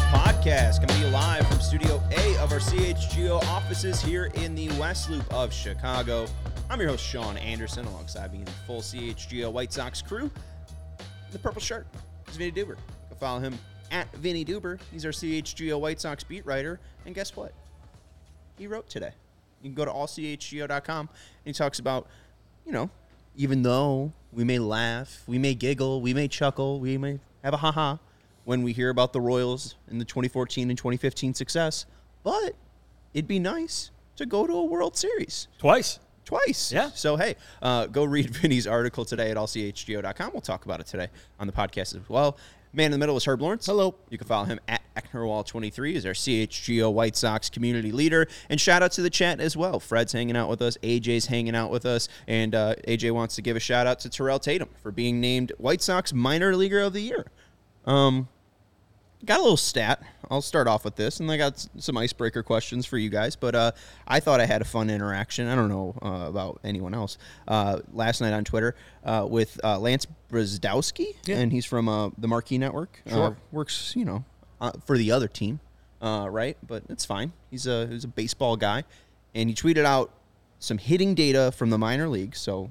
Podcast coming to you live from Studio A of our CHGO offices here in the West Loop of Chicago. I'm your host, Sean Anderson, alongside me the full CHGO White Sox crew. The purple shirt is Vinnie Duber. Can follow him at Vinnie Duber. He's our CHGO White Sox beat writer. And guess what? He wrote today. You can go to allchgo.com and he talks about, you know, even though we may laugh, we may giggle, we may chuckle, we may have a haha when we hear about the Royals and the 2014 and 2015 success, but it'd be nice to go to a World Series Twice. twice. Yeah. So hey, uh, go read Vinnie's article today at allchgo.com. We'll talk about it today on the podcast as well. Man in the middle is Herb Lawrence. Hello. You can follow him at Ecknerwall23 as our CHGO White Sox community leader. And shout out to the chat as well. Fred's hanging out with us. AJ's hanging out with us. And uh, AJ wants to give a shout out to Terrell Tatum for being named White Sox Minor Leaguer of the Year. Um, got a little stat. I'll start off with this, and I got some icebreaker questions for you guys. But uh, I thought I had a fun interaction. I don't know uh, about anyone else. Uh, last night on Twitter uh, with uh, Lance Brozdowski, Yeah. and he's from uh, the Marquee Network. Sure. works, you know, uh, for the other team, uh, right? But it's fine. He's a he's a baseball guy, and he tweeted out some hitting data from the minor leagues. So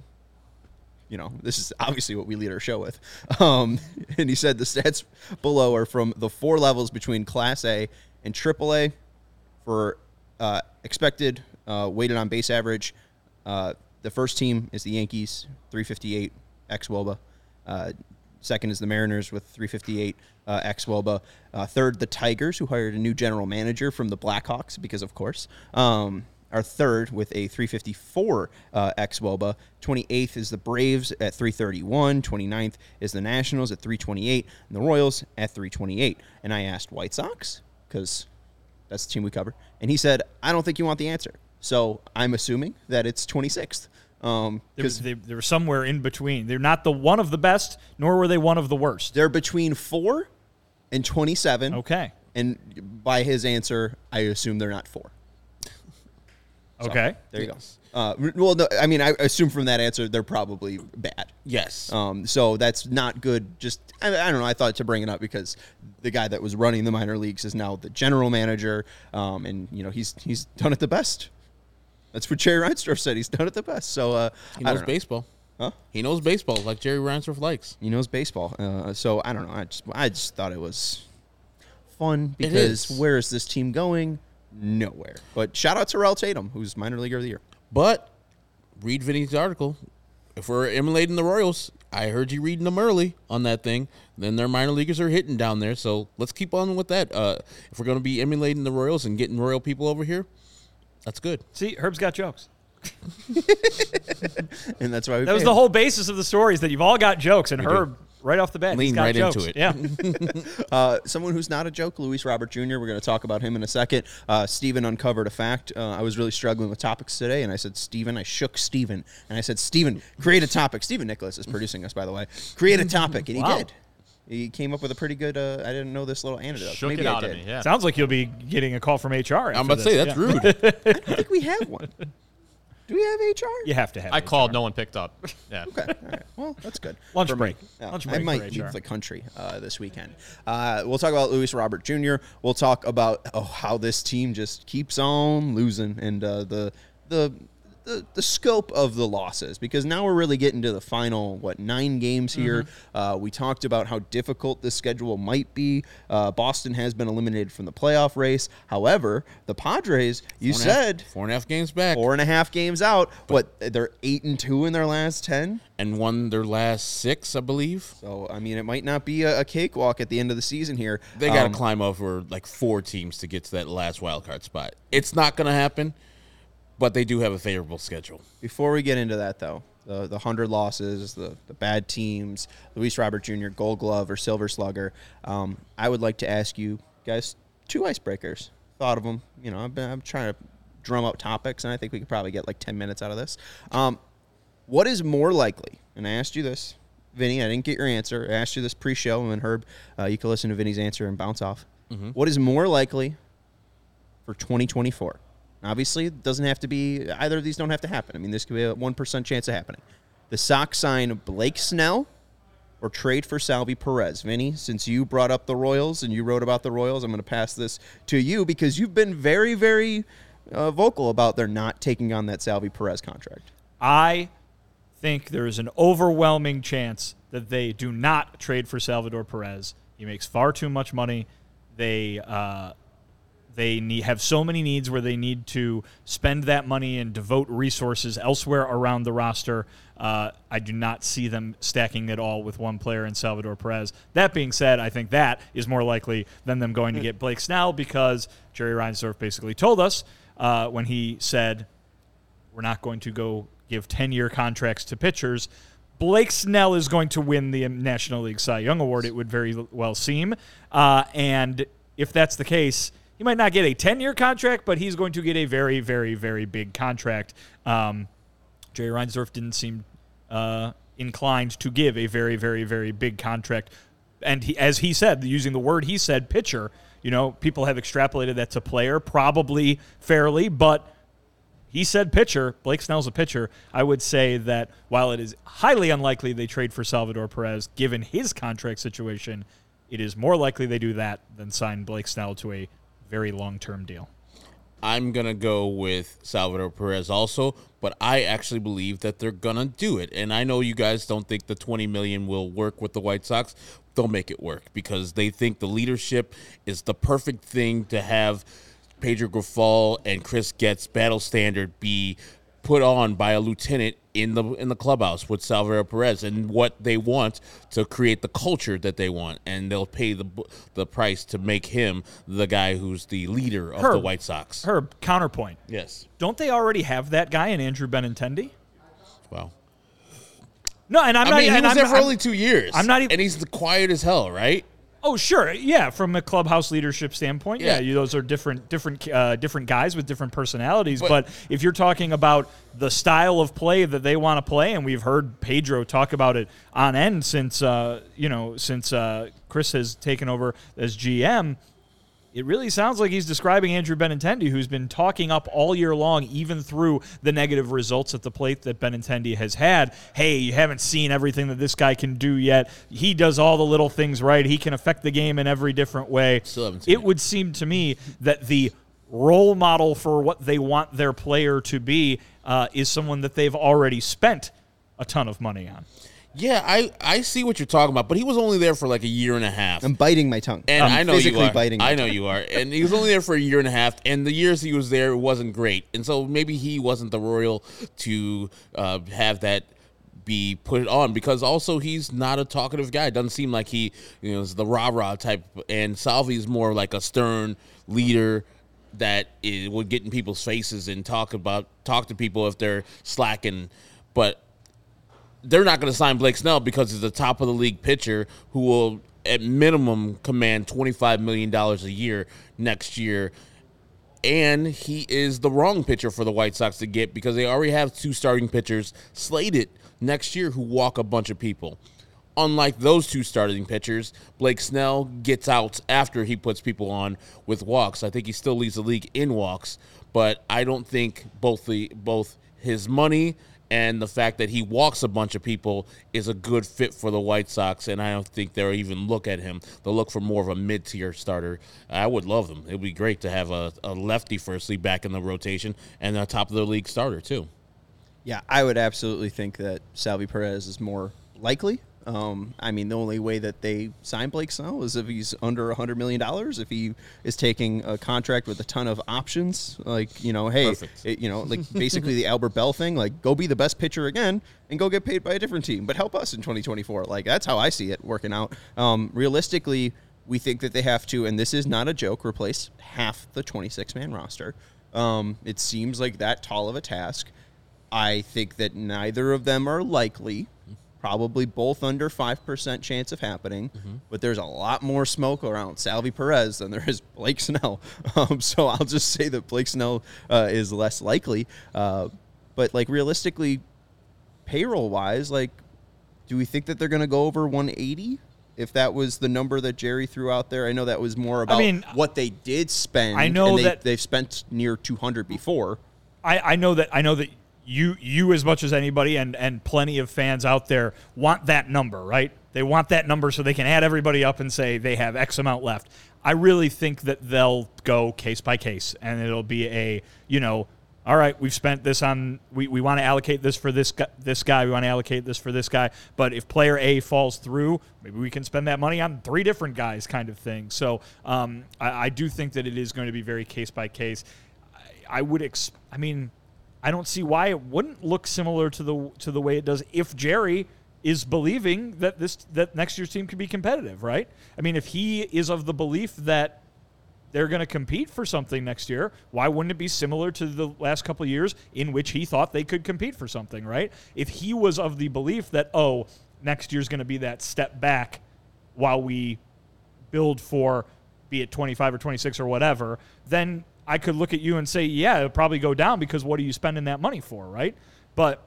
you know, this is obviously what we lead our show with. Um, and he said the stats below are from the four levels between Class A and Triple A for uh, expected uh, weighted on base average. Uh, the first team is the Yankees, 358 xwOBA. Uh, second is the Mariners with 358 uh, xwOBA. Uh, third, the Tigers, who hired a new general manager from the Blackhawks, because of course. Um, are third with a 354 uh, xwOBA. 28th is the Braves at 331. 29th is the Nationals at 328. And the Royals at 328. And I asked White Sox, because that's the team we cover. And he said, I don't think you want the answer. So I'm assuming that it's 26th. Um, because they, they were somewhere in between. They're not the one of the best, nor were they one of the worst. they're between four and 27. Okay. And by his answer, I assume they're not four. So, Okay. there you Yes. go. Uh, well, no, I mean, I assume from that answer they're probably bad. Yes. Um, so that's not good. Just I, I don't know. I thought to bring it up because the guy that was running the minor leagues is now the general manager, um, and you know he's he's done it the best. That's what Jerry Reinsdorf said. He's done it the best. So uh, he knows don't know. baseball. Huh? He knows baseball like Jerry Reinsdorf likes. He knows baseball. Uh, so I don't know. I just I just thought it was fun because is. where is this team going? Nowhere. But shout out to Terrell Tatum, who's minor leaguer of the year. But read Vinnie's article. If we're emulating the Royals, I heard you reading them early on that thing. Then their minor leaguers are hitting down there. So let's keep on with that. Uh, if we're going to be emulating the Royals and getting Royal people over here, that's good. See, Herb's got jokes. And that's why we That was the whole basis of the story is that you've all got jokes, and do. Herb, right off the bat, he's Lean got right jokes. into it. Yeah. Uh, someone who's not a joke, Luis Robert Jr. We're going to talk about him in a second. Uh, Steven uncovered a fact. Uh, I was really struggling with topics today, and I said, Steven, I shook Steven. And I said, Steven, create a topic. Steven Nicholas is producing us, by the way. Create a topic. And he Wow. did. He came up with a pretty good, uh, I didn't know this little anecdote. Shook Maybe it I out of did. me. Yeah. Sounds like you'll be getting a call from HR. I'm about to say that's Yeah. rude. I don't think we have one. Do we have HR? You have to have. I HR. called, no one picked up. Yeah. Okay. All right. Well, that's good. Lunch For break. Yeah, Lunch I might for leave the country uh, this weekend. Uh, we'll talk about Luis Robert Jr. We'll talk about oh, how this team just keeps on losing and uh, the the. The, the scope of the losses because now we're really getting to the final what nine games here. Uh, we talked about how difficult this schedule might be. Uh, boston has been eliminated from the playoff race. However the padres you Four a half- said four and a half games back. four and a half games out. What they're eight and two in their last ten? And won their last six, I believe. so I mean, it might not be a, a cakewalk at the end of the season here. They got to Um, climb over like four teams to get to that last wild card spot. It's not going to happen, but they do have a favorable schedule. Before we get into that, though, the the hundred losses, the the bad teams, Luis Robert Jr., Gold Glove or Silver Slugger. Um, I would like to ask you guys two icebreakers. Thought of them. You know, I've been, I'm trying to drum up topics, and I think we could probably get like ten minutes out of this. Um, what is more likely? And I asked you this, Vinnie. I didn't get your answer. I asked you this pre-show, and then Herb, uh, you can listen to Vinnie's answer and bounce off. What is more likely for 2024? Obviously, it doesn't have to be either of these. Don't have to happen. I mean, this could be a one percent chance of happening. The Sox sign Blake Snell or trade for Salvi Perez? Vinnie, since you brought up the Royals and you wrote about the Royals, I'm going to pass this to you because you've been very, very uh, vocal about their not taking on that Salvi Perez contract. I think there is an overwhelming chance that they do not trade for Salvador Perez. He makes far too much money. They uh, they need, have so many needs where they need to spend that money and devote resources elsewhere around the roster. Uh, I do not see them stacking it all with one player in Salvador Perez. That being said, I think that is more likely than them going to get Blake Snell because Jerry Reinsdorf basically told us uh, when he said we're not going to go give 10 year contracts to pitchers. Blake Snell is going to win the National League Cy Young Award, it would very well seem. Uh, and if that's the case, he might not get a 10 year contract, but he's going to get a very, very, very big contract. Um, Jerry Reinsdorf didn't seem uh, inclined to give a very, very, very big contract. And he, as he said, using the word he said, pitcher, you know, people have extrapolated that to player, probably fairly, but he said pitcher. Blake Snell's a pitcher. I would say that while it is highly unlikely they trade for Salvador Perez, given his contract situation, it is more likely they do that than sign Blake Snell to a very long term deal. I'm gonna go with Salvador Perez also, but I actually believe that they're gonna do it. And I know you guys don't think the 20 million will work with the White Sox. They'll make it work because they think the leadership is the perfect thing to have Pedro Grifol and Chris Getz battle standard be put on by a lieutenant in the in the clubhouse with Salvador Perez and what they want to create the culture that they want and they'll pay the the price to make him the guy who's the leader of Herb. the White Sox. Herb, counterpoint. Yes. Don't they already have that guy in Andrew Benintendi? Well. No, and I'm I not. mean, he and was I'm, there for I'm- only two years. I'm not even- and he's the quiet as hell, right? Oh, sure, yeah. From a clubhouse leadership standpoint, yeah, Yeah. you, those are different, different, uh, different guys with different personalities. But, But- if you're talking about the style of play that they want to play, and we've heard Pedro talk about it on end since uh, you know since uh, Chris has taken over as GM. It really sounds like he's describing Andrew Benintendi, who's been talking up all year long, even through the negative results at the plate that Benintendi has had. Hey, you haven't seen everything that this guy can do yet. He does all the little things right. He can affect the game in every different way. Still haven't seen it it. would seem to me that the role model for what they want their player to be uh, is someone that they've already spent a ton of money on. Yeah, I, I see what you're talking about, but he was only there for like a year and a half. I'm biting my tongue. And I'm I know you are. biting. I know tongue. you are. And he was only there for a year and a half. And the years he was there it wasn't great. And so maybe he wasn't the royal to uh, have that be put on because also he's not a talkative guy. It doesn't seem like he you know is the rah rah type. And Salvi's more like a stern leader that is, would get in people's faces and talk about talk to people if they're slacking. But they're not going to sign Blake Snell because he's a top of the league pitcher who will at minimum command $25 million a year next year. And he is the wrong pitcher for the White Sox to get because they already have two starting pitchers slated next year who walk a bunch of people. Unlike those two starting pitchers, Blake Snell gets outs after he puts people on with walks. I think he still leads the league in walks, but I don't think both the both his money and the fact that he walks a bunch of people is a good fit for the White Sox, and I don't think they'll even look at him. They'll look for more of a mid tier starter. I would love them. It would be great to have a, a lefty firstly back in the rotation and a top of the league starter too. Yeah, I would absolutely think that Salvi Perez is more likely. Um, I mean, the only way that they sign Blake Snell is if he's under $100 million, if he is taking a contract with a ton of options. Like, you know, hey, it- you know, like basically the Albert Belle thing, like go be the best pitcher again and go get paid by a different team, but help us in 2024. Like, that's how I see it working out. Um, realistically, we think that they have to, and this is not a joke, replace half the 26 man roster. Um, it seems like that tall of a task. I think that neither of them are likely. Probably both under 5% chance of happening, but there's a lot more smoke around Salvi Perez than there is Blake Snell. Um, so I'll just say that Blake Snell uh, is less likely. Uh, but, like, realistically, payroll wise, like, do we think that they're going to go over 180? If that was the number that Jerry threw out there, I know that was more about mean, what they did spend. I know and they, that- they've spent near 200 before. I, I know that I know that you you as much as anybody and and plenty of fans out there want that number, right? They want that number so they can add everybody up and say they have X amount left. I really think that they'll go case by case and it'll be a, you know, all right, we've spent this on we, we want to allocate this for this gu- this guy, we want to allocate this for this guy, but if player A falls through, maybe we can spend that money on three different guys kind of thing. So, um, I, I do think that it is going to be very case by case. I, I would ex- I mean, I don't see why it wouldn't look similar to the to the way it does if Jerry is believing that this that next year's team could be competitive, right? I mean, if he is of the belief that they're going to compete for something next year, why wouldn't it be similar to the last couple years in which he thought they could compete for something, right? If he was of the belief that oh, next year's going to be that step back while we build for be it 25 or 26 or whatever, then I could look at you and say, yeah, it'll probably go down because what are you spending that money for, right? But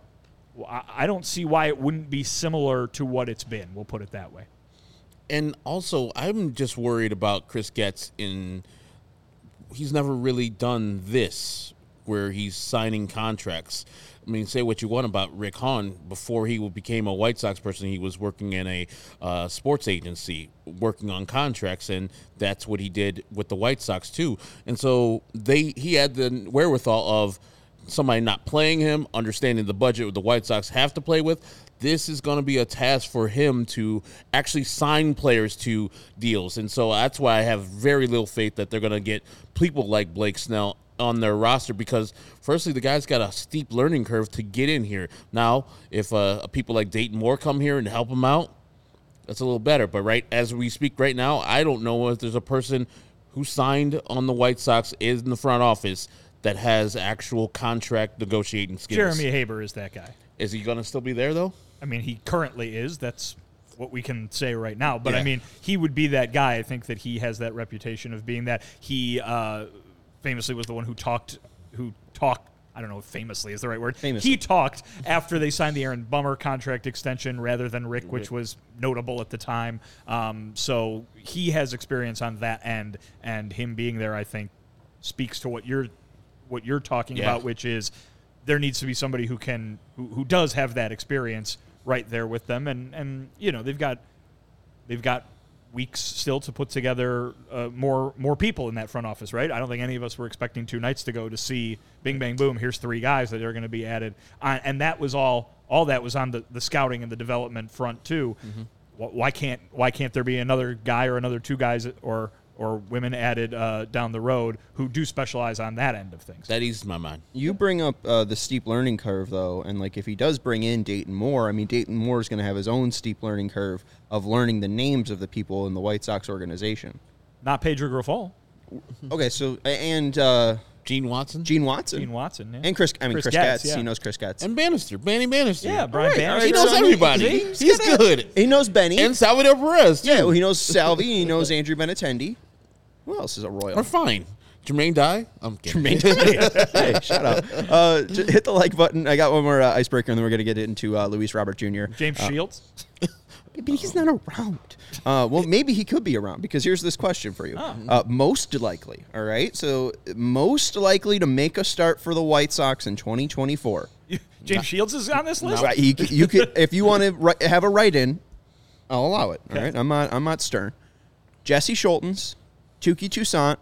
I don't see why it wouldn't be similar to what it's been. We'll put it that way. And also, I'm just worried about Chris Getz in. He's never really done this where he's signing contracts. I mean, say what you want about Rick Hahn. Before he became a White Sox person, he was working in a uh, sports agency, working on contracts, and that's what he did with the White Sox too. And so they he had the wherewithal of somebody not playing him, understanding the budget the White Sox have to play with. This is going to be a task for him to actually sign players to deals. And so that's why I have very little faith that they're going to get people like Blake Snell on their roster because, firstly, the guy's got a steep learning curve to get in here. Now, if uh, people like Dayton Moore come here and help him out, that's a little better. But right as we speak right now, I don't know if there's a person who signed on the White Sox is in the front office that has actual contract negotiating skills. Jeremy Haber is that guy. Is he going to still be there though? I mean, he currently is. That's what we can say right now. But I mean, he would be that guy. I think that he has that reputation of being that. He uh, famously was the one who talked, who talked. I don't know if famously is the right word. Famously. He talked after they signed the Aaron Bummer contract extension rather than Rick, which was notable at the time. Um, so he has experience on that end, and him being there, I think, speaks to what you're what you're talking Yeah. about, which is there needs to be somebody who can who, who does have that experience right there with them, and and you know they've got they've got weeks still to put together uh, more more people in that front office, right? I don't think any of us were expecting two nights to go to see Bing Bang Boom. Here's three guys that are going to be added, uh, and that was all. All that was on the, the scouting and the development front too. Wh- Why can't why can't there be another guy or another two guys or or women added uh, down the road who do specialize on that end of things? That eases my mind. You bring up uh, the steep learning curve, though, and like if he does bring in Dayton Moore, I mean, Dayton Moore is going to have his own steep learning curve of learning the names of the people in the White Sox organization. Not Pedro Grifol, Okay, so and uh, Gene Watson Gene Watson Gene Watson, yeah. and Chris. I mean, Chris Chris, Getz, Getz. yeah. He knows Chris Getz. and Bannister, Benny Bannister. Yeah, Brian All right, Bannister. He knows so, I mean, everybody. he's He's gonna- good. He knows Benny. And Salvador Perez. Too. yeah, well, he knows Salvi. He knows Andrew Benintendi. Who else is a Royal? We're fine. Jermaine Dye. I'm kidding. hey, shut up. Uh, j- hit the like button. I got one more uh, icebreaker, and then we're going to get into uh, Luis Robert Jr. James Shields. But he's not around. Uh, well, maybe he could be around because here's this question for you. Uh, most likely, all right? So, most likely to make a start for the White Sox in 2024. James Shields is on this list. Right, he, you could, if you want to ri- have a write in, I'll allow it. All Okay. right, I'm not, I'm not stern. Jesse Scholtens, Touki Toussaint,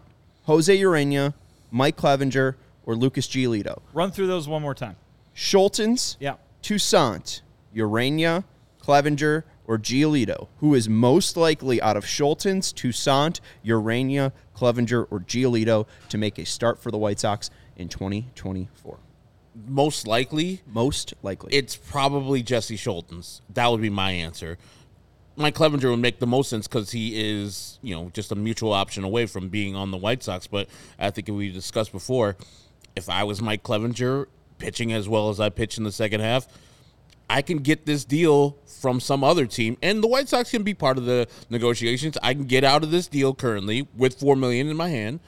Jose Ureña, Mike Clevinger, or Lucas Giolito. Run through those one more time. Scholtens, Yeah. Toussaint, Ureña, Clevinger, or Giolito, who is most likely out of Scholtens, Toussaint, Ureña, Clevinger, or Giolito to make a start for the White Sox in 2024? Most likely, Most likely. it's probably Jesse Scholtens. That would be my answer. Mike Clevinger would make the most sense because he is, you know, just a mutual option away from being on the White Sox. But I think we discussed before, if I was Mike Clevinger pitching as well as I pitch in the second half, I can get this deal from some other team, and the White Sox can be part of the negotiations. I can get out of this deal currently with four million in my hand,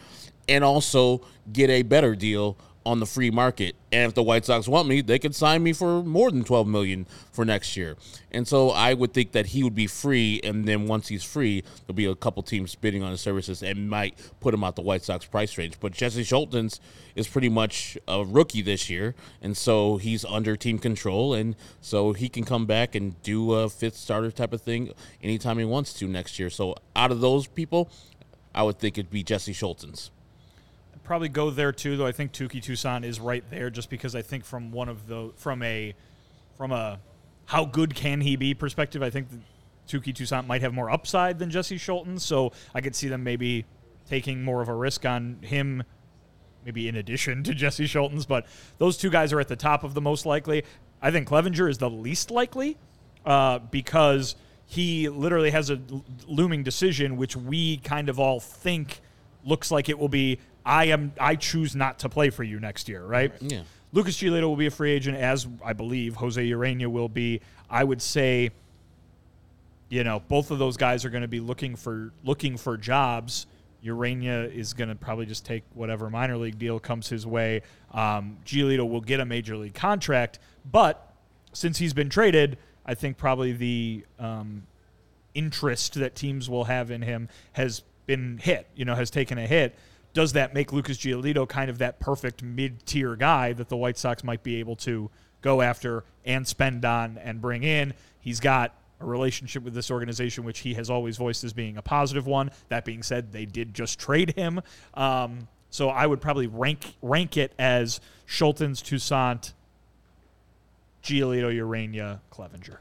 and also get a better deal on the free market. And if the White Sox want me, they could sign me for more than 12 million for next year. And so I would think that he would be free and then once he's free, there'll be a couple teams bidding on his services and might put him out the White Sox price range. But Jesse Scholtens is pretty much a rookie this year, and so he's under team control and so he can come back and do a fifth starter type of thing anytime he wants to next year. So out of those people, I would think it'd be Jesse Scholtens probably go there too, though. I think Touki Toussaint is right there, just because I think from one of the from a from a how good can he be perspective, I think Touki Toussaint might have more upside than Jesse Scholtens. So I could see them maybe taking more of a risk on him, maybe in addition to Jesse Scholtens. But those two guys are at the top of the most likely. I think Clevinger is the least likely uh, because he literally has a looming decision, which we kind of all think looks like it will be I am I choose not to play for you next year, right? Yeah. Lucas Giolito will be a free agent, as I believe Jose Ureña will be. I would say, you know, both of those guys are going to be looking for looking for jobs. Ureña is going to probably just take whatever minor league deal comes his way. Um, Giolito will get a major league contract, but since he's been traded, I think probably the um, interest that teams will have in him has been hit. You know, has taken a hit does that make Lucas Giolito kind of that perfect mid tier guy that the White Sox might be able to go after and spend on and bring in? He's got a relationship with this organization, which he has always voiced as being a positive one. That being said, they did just trade him. Um, so I would probably rank rank it as Scholtens, Toussaint, Giolito, Ureña, Clevinger.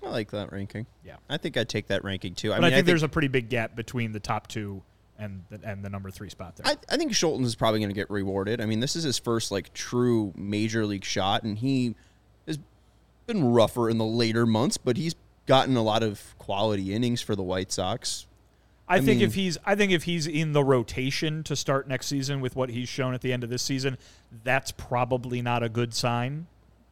I like that ranking. Yeah. I think I'd take that ranking too. I I but mean, I think, there's a pretty big gap between the top two and the, and the number three spot there. I, I think Scholtens is probably going to get rewarded. I mean, this is his first like true major league shot, and he has been rougher in the later months, but he's gotten a lot of quality innings for the White Sox. I, I think mean- if he's I think if he's in the rotation to start next season with what he's shown at the end of this season, that's probably not a good sign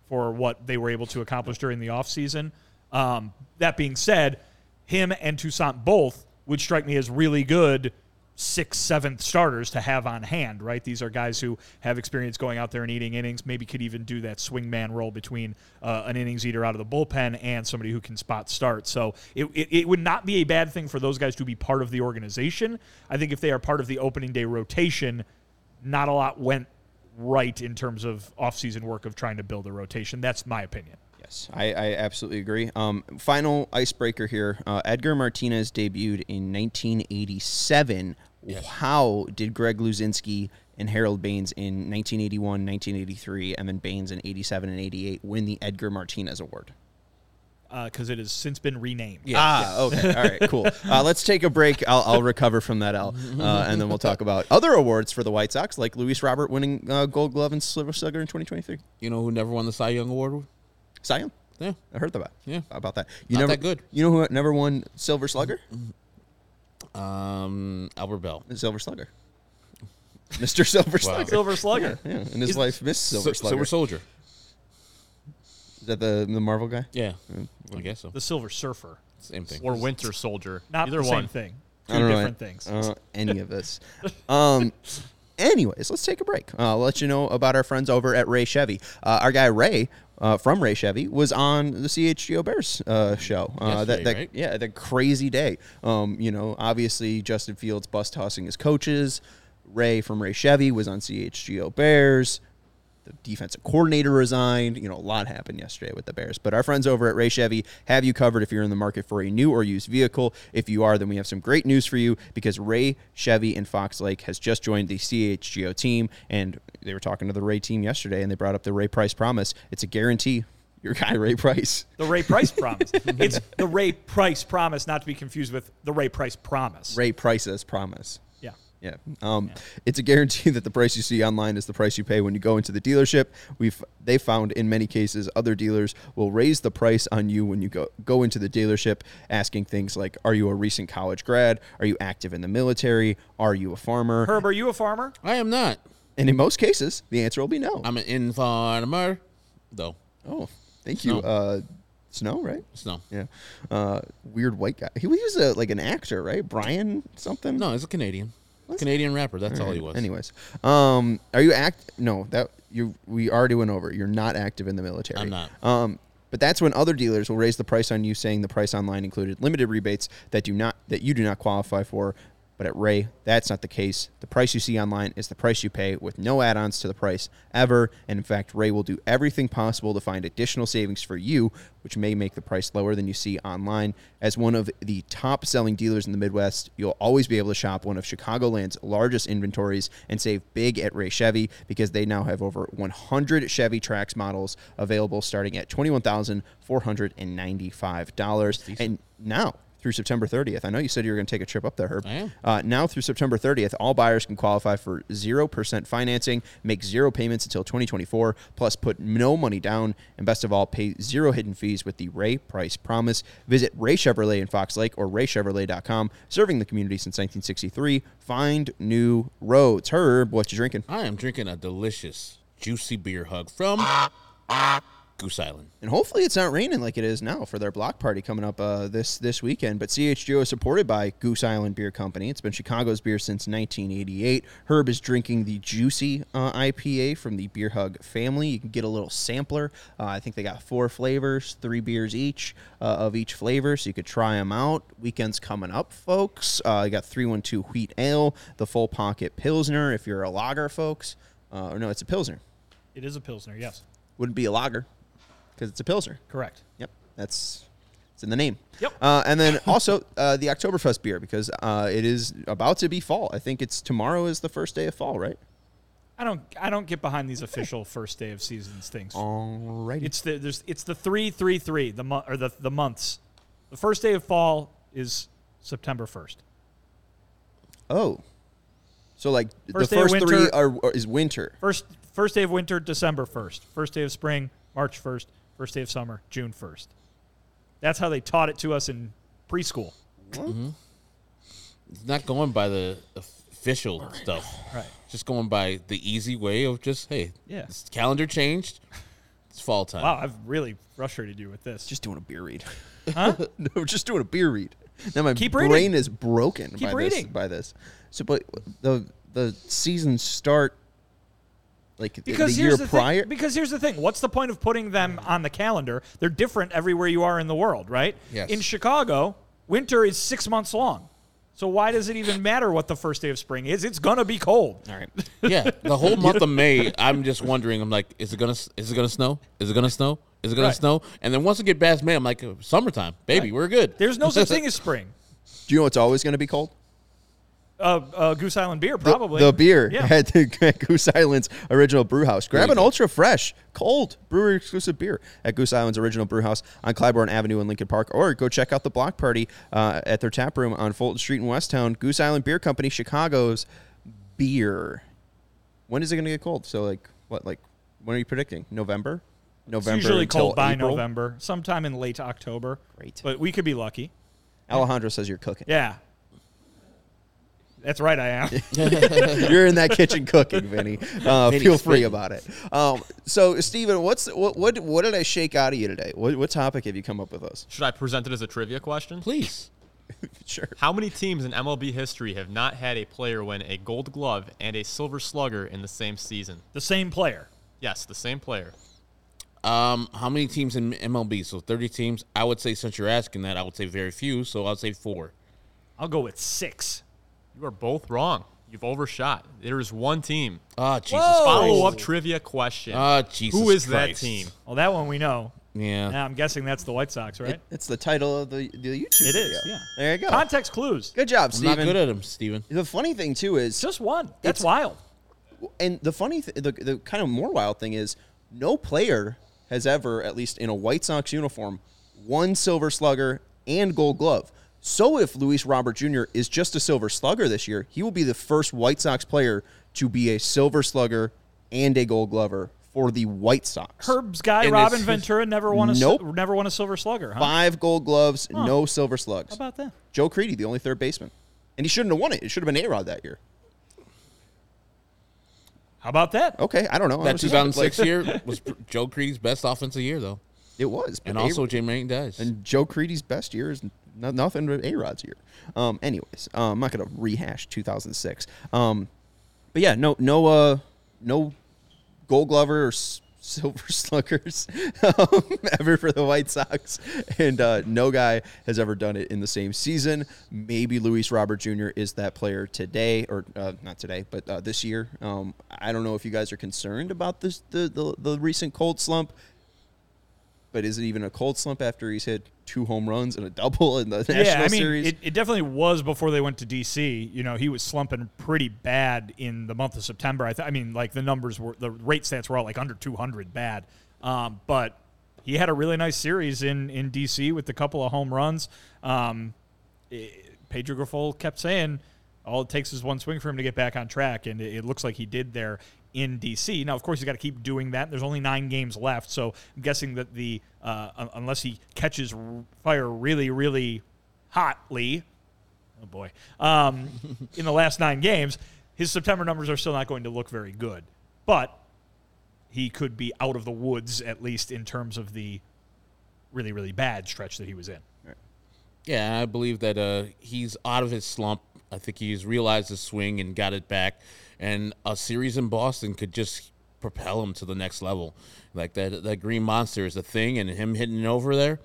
for what they were able to accomplish during the offseason. Um, that being said, him and Toussaint both would strike me as really good sixth, seventh starters to have on hand, right? These are guys who have experience going out there and eating innings, maybe could even do that swingman role between uh, an innings eater out of the bullpen and somebody who can spot start. So it, it, it would not be a bad thing for those guys to be part of the organization. I think if they are part of the opening day rotation, not a lot went right in terms of offseason work of trying to build a rotation. That's my opinion. Yes, I, I absolutely agree. Um, final icebreaker here: uh, Edgar Martinez debuted in 1987. How did Greg Luzinski and Harold Baines in 1981, 1983, and then Baines in 87 and 88 win the Edgar Martinez Award? Because it has since been renamed. Ah, okay. All right, cool. Uh, let's take a break. I'll, I'll recover from that L, uh, and then we'll talk about other awards for the White Sox, like Luis Robert winning uh, Gold Glove and Silver Slugger in 2023. You know who never won the Cy Young Award? Cy Young. Yeah. I heard about. Yeah. about that. You Not never that good. You know who never won Silver Slugger? Um, Albert Belle. The Silver Slugger. Mr. Silver Slugger. Silver Slugger. Yeah, and his wife Miss Silver Si- Slugger. Silver Soldier. Is that the the Marvel guy? Yeah, I guess so. The Silver Surfer. Same thing. or Winter Soldier. Not Either the one. same thing. Two I don't know different an- things. I any of this. Um. Anyways, let's take a break. Uh, I'll let you know about our friends over at Ray Chevy. Uh, our guy Ray uh, from Ray Chevy was on the CHGO Bears uh, show. Uh, that, that right? yeah, the crazy day. Um, you know, obviously Justin Fields bus tossing his coaches. Ray from Ray Chevy was on CHGO Bears. The defensive coordinator resigned. You know, a lot happened yesterday with the Bears. But our friends over at Ray Chevy have you covered if you're in the market for a new or used vehicle. If you are, then we have some great news for you because Ray Chevy in Fox Lake has just joined the CHGO team. And they were talking to the Ray team yesterday and they brought up the Ray Price promise. It's a guarantee. Your guy, Ray Price. The Ray Price promise. it's the Ray Price promise, not to be confused with the Ray Price promise. Ray Price's promise. Yeah. Yeah. Um, It's a guarantee that the price you see online is the price you pay when you go into the dealership. We've they found in many cases other dealers will raise the price on you when you go go into the dealership, asking things like, "Are you a recent college grad? Are you active in the military? Are you a farmer?" Herb, are you a farmer? I am not. And in most cases, the answer will be no. I'm an informer, though. oh, thank you. Snow. Uh, Snow, right? Snow. Yeah. Uh, weird white guy. He was a, like an actor, right? Brian something. No, he's a Canadian. Canadian rapper. That's all he was. Anyways, um, are you act? No, that you we already went over. You're not active in the military. I'm not. Um, but that's when other dealers will raise the price on you, saying the price online included limited rebates that do not that you do not qualify for. But at Ray, that's not the case. The price you see online is the price you pay with no add-ons to the price ever. And in fact, Ray will do everything possible to find additional savings for you, which may make the price lower than you see online. As one of the top-selling dealers in the Midwest, you'll always be able to shop one of Chicagoland's largest inventories and save big at Ray Chevy because they now have over 100 Chevy Trax models available starting at $21,495. And now through September 30th. I know you said you were going to take a trip up there, Herb. I am. Uh, now through September 30th, all buyers can qualify for 0% financing, make zero payments until 2024, plus put no money down, and best of all, pay zero hidden fees with the Ray Price Promise. Visit Ray Chevrolet in Fox Lake or raychevrolet.com, serving the community since 1963. Find new roads. Herb, what you drinking? I am drinking a delicious, juicy beer hug from Goose Island. And hopefully it's not raining like it is now for their block party coming up uh, this this weekend. But CHGO is supported by Goose Island Beer Company. It's been Chicago's beer since 1988. Herb is drinking the Juicy uh, IPA from the Beer Hug family. You can get a little sampler. Uh, I think they got four flavors, three beers each uh, of each flavor, so you could try them out. Weekend's coming up, folks. Uh, you got 312 Wheat Ale, the Full Pocket Pilsner if you're a lager, folks. Uh, or no, it's a Pilsner. It is a pilsner. Yes, Wouldn't be a lager because it's a Pilsner. correct. Yep, that's it's in the name. Yep. Uh, and then also uh, the Oktoberfest beer because uh, it is about to be fall. I think it's tomorrow is the first day of fall, right? I don't. I don't get behind these official first day of seasons things. Alrighty. It's the there's it's the three three three the month or the the months. The first day of fall is September first. oh, so like First the first three are, are is winter. First first day of winter December first. First day of spring March first. First day of summer June first. That's how they taught it to us in preschool. Mm-hmm. It's not going by the official stuff. Right. Just going by the easy way of just, hey, Yeah. this calendar changed. It's fall time. Wow, I've really frustrated you with this. Just doing a beer read. Huh? no, just doing a beer read. Now my Keep brain reading. is broken Keep by this. reading. By this. So, but the the seasons start like Because the here's year the prior. Thing, because here's the thing. What's the point of putting them on the calendar? They're different everywhere you are in the world, right? Yes. In Chicago, winter is six months long. So why does it even matter what the first day of spring is? It's gonna be cold. All right. yeah, the whole month of May, I'm just wondering. I'm like, is it gonna is it gonna snow? Is it gonna snow? Is it gonna Right. snow? And then once it get past May, I'm like, uh, summertime, baby, we're good. There's no such thing as spring. Do you know what's always going to be cold? Uh, uh, Goose Island beer, probably. The, beer Yeah. at, the, at Goose Island's original brew house. Grab an ultra fresh, cold, brewery exclusive beer at Goose Island's original brew house on Clybourn Avenue in Lincoln Park, or go check out the block party uh, at their tap room on Fulton Street in West Town. Goose Island Beer Company, Chicago's beer. When is it going to get cold? So, like, what, like, when are you predicting? November? It's November. usually until cold by April? November, sometime in late October. Great. But we could be lucky. Alejandro says you're cooking. Yeah. That's right, I am. You're in that kitchen cooking, Vinnie. Uh, Vinnie feel free spitting. about it. Um, so, Steven, what's what, what what did I shake out of you today? What, what topic have you come up with us? Should I present it as a trivia question? Please. Sure. How many teams in MLB history have not had a player win a gold glove and a silver slugger in the same season? the same player. Yes, the same player. Um, how many teams in MLB? So 30 teams. I would say since you're asking that, I would say very few. So I'll say four. I'll go with six. You are both wrong. You've overshot. There is one team. Ah, Jesus Follow up trivia question. Ah, Jesus Who is Christ. that team? Well, that one we know. Yeah. Yeah, I'm guessing that's the White Sox, right? It- it's the title of the, the YouTube. It is, video. yeah. There you go. Context clues. Good job, I'm not good at them, Steven. the funny thing too is, Just one. That's It's- wild. and the funny, th- the the kind of more wild thing is, no player has ever, at least in a White Sox uniform, won Silver Slugger and Gold Glove. So if Luis Robert Jr. is just a Silver Slugger this year, he will be the first White Sox player to be a Silver Slugger and a Gold Glover for the White Sox. Herb's guy, And Robin Ventura, never won a si- Nope. never won a silver slugger, huh? Five Gold Gloves, no Silver Slugs. How about that? Joe Crede, the only third baseman, and he shouldn't have won it. It should have been A Rod that year. How about that? Okay, I don't know. That 2006 year was Joe Crede's best offensive year, though. It was, And but also A- Jim Rain dies. and Joe Crede's best year is no, nothing but A Rod's year. Um, anyways, I'm not gonna rehash 2006. Um, but yeah, no, no, uh, no Gold Glover or Silver Sluggers um, ever for the White Sox, and uh, no guy has ever done it in the same season. Maybe Luis Robert Jr. is that player today, or uh, not today, but uh, this year. Um, I don't know if you guys are concerned about this the, the the recent cold slump, but is it even a cold slump after he's hit two home runs and a double in the National yeah, I mean, Series? it, it definitely was before they went to DC. You know, he was slumping pretty bad in the month of September. I, th- I mean, like the numbers were, the rate stats were all like under 200 bad. Um, but he had a really nice series in, in DC with a couple of home runs. Um, it- Pedro Grifol kept saying all it takes is one swing for him to get back on track, and it, it looks like he did there in DC. Now, of course, he's got to keep doing that. There's only nine games left, so I'm guessing that the uh, unless he catches fire really, really hotly, oh boy, um, in the last nine games, his September numbers are still not going to look very good. But he could be out of the woods at least in terms of the really, really bad stretch that he was in. Yeah, I believe that uh, he's out of his slump. I think he's realized his swing and got it back. And a series in Boston could just propel him to the next level. Like that, that Green Monster is a thing, and him hitting it over there.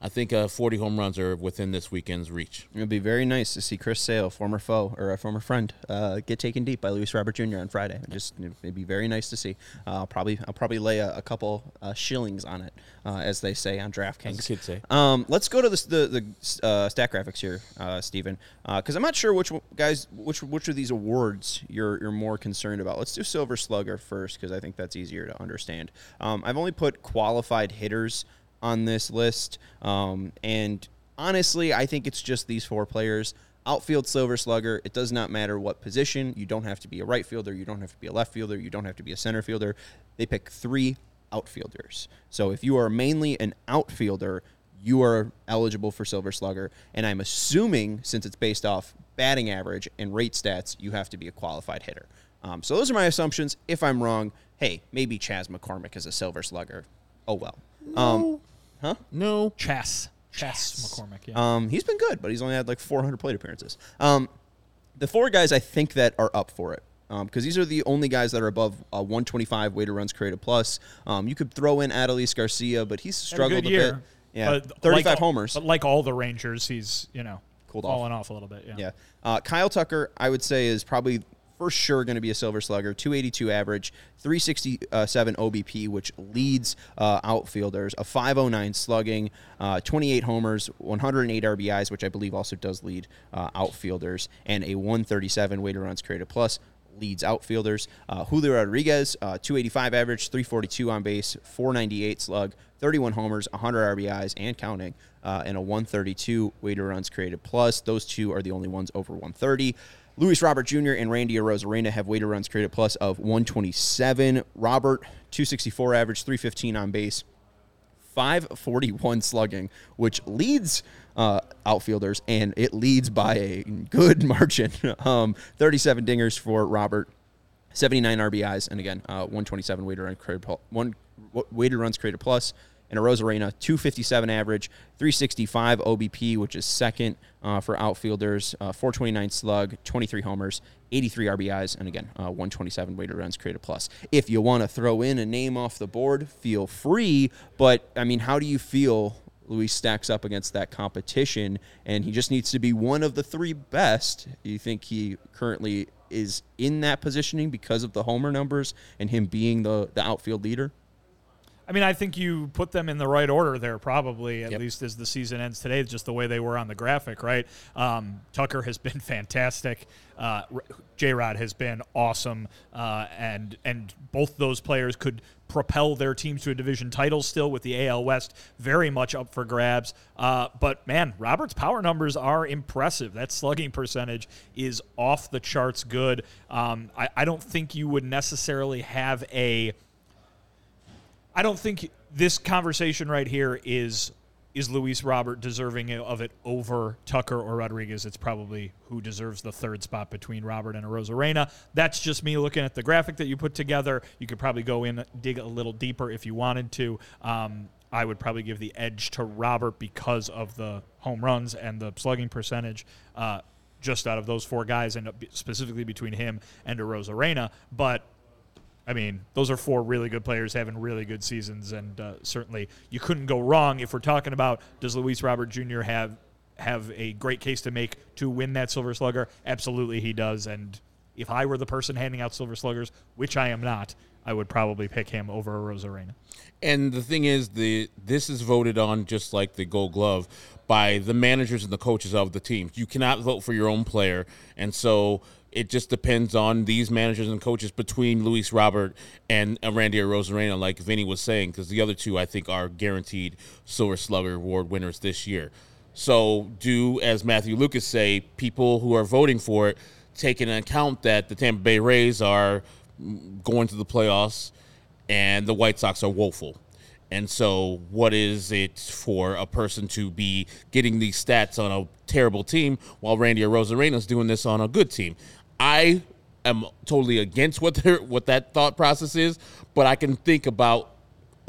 I think uh, 40 home runs are within this weekend's reach. It would be very nice to see Chris Sale, former foe or a former friend, uh, get taken deep by Luis Robert Jr. on Friday. Just it'd be very nice to see. Uh, I'll probably I'll probably lay a, a couple uh, shillings on it, uh, as they say on DraftKings. As kids say. Um, let's go to the the, the uh, stat graphics here, uh, Stephen, because I'm not sure which guys which which of these awards you're you're more concerned about. Let's do Silver Slugger first because I think that's easier to understand. Um, I've only put qualified hitters on this list, um, and honestly, I think it's just these four players. Outfield Silver Slugger. It does not matter what position. You don't have to be a right fielder. You don't have to be a left fielder. You don't have to be a center fielder. They pick three outfielders. So if you are mainly an outfielder, you are eligible for Silver Slugger. And I'm assuming, since it's based off batting average and rate stats, you have to be a qualified hitter. Um, so those are my assumptions. If I'm wrong, hey, maybe Chas McCormick is a Silver Slugger. Oh well. Um, huh? No. Chess. Chess McCormick, yeah. Um, he's been good, but he's only had like 400 plate appearances. Um, the four guys I think that are up for it. Because these are the only guys that are above uh, 125 weighted runs created plus. Um, you could throw in Adolis Garcia, but he's struggled a a, good year. bit. Yeah, but 35 like homers. But like all the Rangers, he's you know Cooled off. falling off. a little bit. Yeah. Yeah. Uh, Kyle Tucker, I would say, is probably for sure going to be a silver slugger. 282 average, 367 OBP, which leads uh, outfielders. A 509 slugging, uh, 28 homers, 108 RBIs, which I believe also does lead uh, outfielders, and a 137 weighted runs created plus leads outfielders. Uh, Julio Rodriguez, uh, 285 average, 342 on base, 498 slug, 31 homers, 100 RBIs, and counting, uh, and a 132 weighted runs created plus. Those two are the only ones over 130. Luis Robert Jr. and Randy Arozarena have weighted runs created plus of 127. Robert, 264 average, 315 on base, 541 slugging, which leads uh, outfielders, and it leads by a good margin. um, 37 dingers for Robert, 79 RBIs, and again, uh, 127 weighted run created one weighted runs created plus, and Arozarena 257 average, 365 OBP, which is second uh, for outfielders, uh, 429 slug, 23 homers, 83 RBIs, and again, uh, 127 weighted runs created plus. If you want to throw in a name off the board, feel free. But I mean, how do you feel? Luis stacks up against that competition, and he just needs to be one of the three best. You think he currently is in that positioning because of the homer numbers and him being the, the outfield leader? I mean, I think you put them in the right order there, probably, at Yep. least as the season ends today, just the way they were on the graphic, right? Um, Tucker has been fantastic. Uh, J Rod has been awesome. Uh, and, and both those players could propel their teams to a division title still with the AL West very much up for grabs. Uh, but man, Robert's power numbers are impressive. That slugging percentage is off the charts good. Um, I, I don't think you would necessarily have a. I don't think this conversation right here is is Luis Robert deserving of it over Tucker or Rodriguez. It's probably who deserves the third spot between Robert and Arozarena. That's just me looking at the graphic that you put together. You could probably go in dig a little deeper if you wanted to. Um, I would probably give the edge to Robert because of the home runs and the slugging percentage. Uh, just out of those four guys, and specifically between him and Arozarena. But I mean, those are four really good players having really good seasons, and uh, certainly you couldn't go wrong if we're talking about does Luis Robert Jr. have have a great case to make to win that Silver Slugger? Absolutely, he does. And if I were the person handing out Silver Sluggers, which I am not, I would probably pick him over Arozarena. And the thing is, the this is voted on just like the Gold Glove by the managers and the coaches of the teams. You cannot vote for your own player, and so it just depends on these managers and coaches between Luis Robert and Randy Arozarena, like Vinnie was saying, because the other two I think are guaranteed Silver Slugger Award winners this year. So do as Matthew Lucas say, people who are voting for it take into account that the Tampa Bay Rays are going to the playoffs and the White Sox are woeful. And so, what is it for a person to be getting these stats on a terrible team while Randy Arozarena is doing this on a good team? I am totally against what their what that thought process is, but I can think about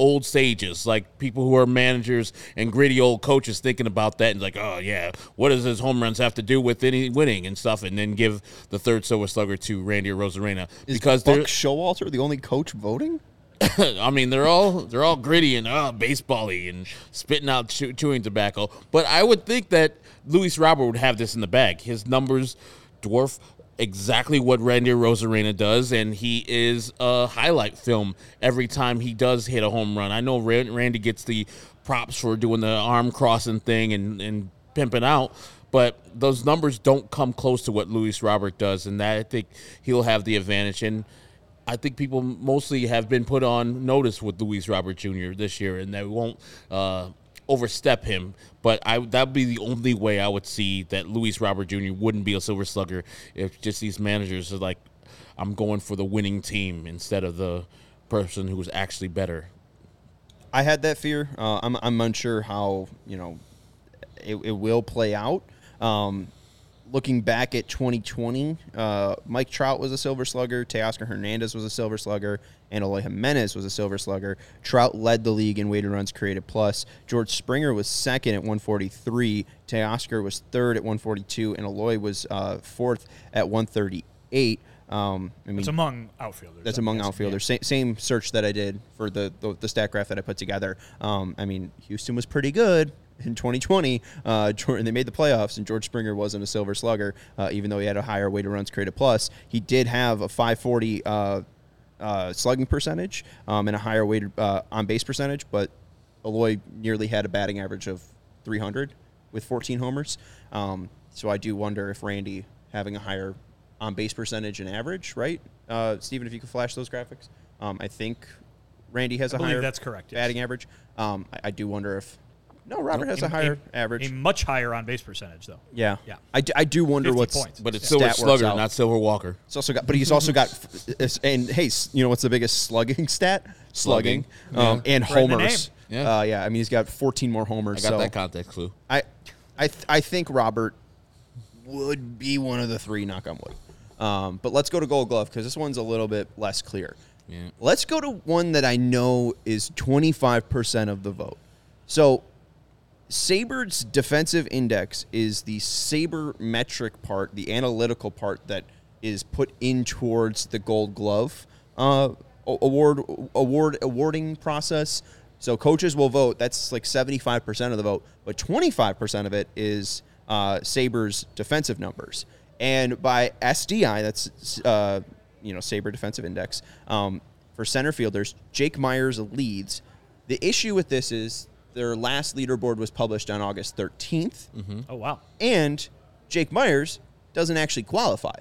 old sages, like people who are managers and gritty old coaches thinking about that and like, oh yeah, what does his home runs have to do with any winning and stuff, and then give the third Silver Slugger to Randy Arozarena because Buck Showalter the only coach voting? I mean, they're all they're all gritty and uh, basebally and spitting out chew, chewing tobacco. But I would think that Luis Robert would have this in the bag. His numbers dwarf exactly what Randy Arozarena does, and he is a highlight film every time he does hit a home run. I know Randy gets the props for doing the arm crossing thing and, and pimping out, but those numbers don't come close to what Luis Robert does, and that I think he'll have the advantage. And I think people mostly have been put on notice with Luis Robert Jr. this year, and they won't uh, overstep him. But I that would be the only way I would see that Luis Robert Jr. wouldn't be a Silver Slugger if just these managers are like, I'm going for the winning team instead of the person who was actually better. I had that fear. Uh, I'm I'm unsure how you know it, it will play out. Um, looking back at 2020, uh, Mike Trout was a Silver Slugger, Teoscar Hernandez was a Silver Slugger, and Eloy Jimenez was a Silver Slugger. Trout led the league in weighted runs created plus. George Springer was second at 143. Teoscar was third at 142, and Eloy was uh, fourth at 138. Um, I mean, it's among outfielders. That's among outfielders. Same, same, search that I did for the, the, the stat graph that I put together. Um, I mean, Houston was pretty good in 2020, uh, Jordan, they made the playoffs, and George Springer wasn't a Silver Slugger, uh, even though he had a higher weighted runs created plus. He did have a 540 uh, uh, slugging percentage um, and a higher weighted uh, on base percentage, but Eloy nearly had a batting average of 300 with 14 homers. Um, so I do wonder if Randy having a higher on base percentage and average, right? Uh, Stephen, if you could flash those graphics, um, I think Randy has I a higher that's correct, yes. batting average. Um, I, I, do wonder if no, Robert has a, a higher a, average. A much higher on base percentage, though. Yeah, yeah. I, d- I do wonder what's points. But it's Silver Slugger, not Silver Walker. It's also got, but he's also got, and hey, you know what's the biggest slugging stat? Slugging, um, and homers. Yeah, uh, yeah. I mean, he's got 14 more homers. I got so that context clue. I, I, th- I think Robert would be one of the three. Knock on wood. Um, but let's go to Gold Glove because this one's a little bit less clear. Yeah. Let's go to one that I know is 25% of the vote. So SABR's defensive index is the Saber metric part, the analytical part that is put in towards the Gold Glove uh, award award awarding process. So coaches will vote. That's like seventy five percent of the vote, but twenty five percent of it is uh, SABR's defensive numbers. And by SDI, that's uh, you know SABR defensive index um, for center fielders. Jake Meyers leads. The issue with this is their last leaderboard was published on August 13th. Mm-hmm. Oh, wow. And Jake Meyers doesn't actually qualify.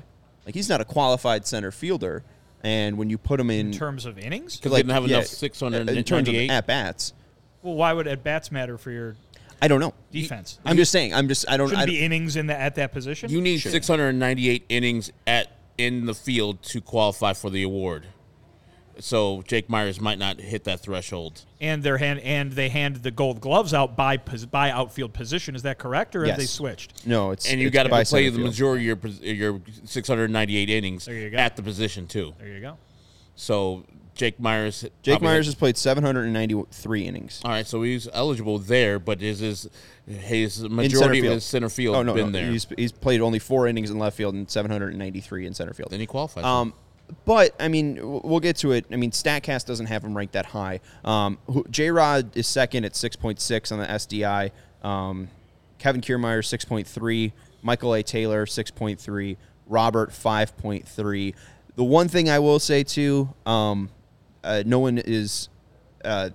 Like, he's not a qualified center fielder. And when you put him in, in terms of innings, because like, they didn't have yeah, enough 600 in terms of at bats. Well, why would at bats matter for your? I don't know defense. I'm just saying. I'm just. I don't. Shouldn't I don't, be innings in the, at that position. You need 698 innings at in the field to qualify for the award so Jake Meyers might not hit that threshold. And their hand and they hand the gold gloves out by by outfield position. Is that correct, or yes. have they switched? No, it's and you got to play the field. majority of your your 698 innings at the position too. There you go. So Jake Meyers. Jake Meyers has played 793 innings. all right, so he's eligible there, but is his his center majority of his center field Oh no, been no. there? He's he's played only four innings in left field and 793 in center field. then he qualifies. Um, but I mean, we'll get to it. I mean, Statcast doesn't have him ranked that high. Um, J Rod is second at 6.6 on the SDI. Um, Kevin Kiermaier 6.3. Michael A. Taylor 6.3. Robert 5.3. The one thing I will say too, um, uh, no one is. Uh,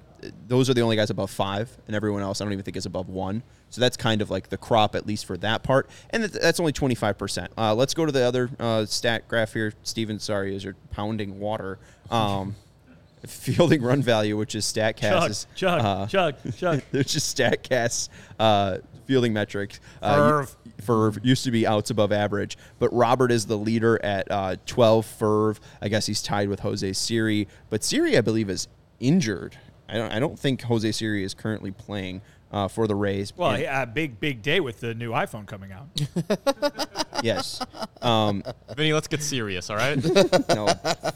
those are the only guys above five, and everyone else I don't even think is above one. So that's kind of like the crop, at least for that part, and that- that's only twenty five percent. Uh, let's go to the other uh, stat graph here, Steven. Sorry, as you're pounding water. Um, fielding run value, which is Chug, Statcast's chug, uh, chug, chug. There's just Statcast uh, fielding metrics. Uh, Ferv. Ferv used to be outs above average, but Robert is the leader at uh, 12 Ferv. I guess he's tied with Jose Siri, but Siri, I believe, is injured. I don't. I don't think Jose Siri is currently playing uh, for the Rays. Well, And- yeah, big big day with the new iPhone coming out. yes. Um, Vinnie, let's get serious, all right? no,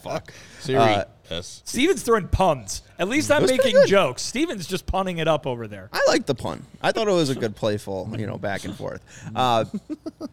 fuck. Siri, uh, yes. Steven's throwing puns. At least I'm making jokes. Steven's just punning it up over there. I like the pun. I thought it was a good playful, you know, back and forth. Uh,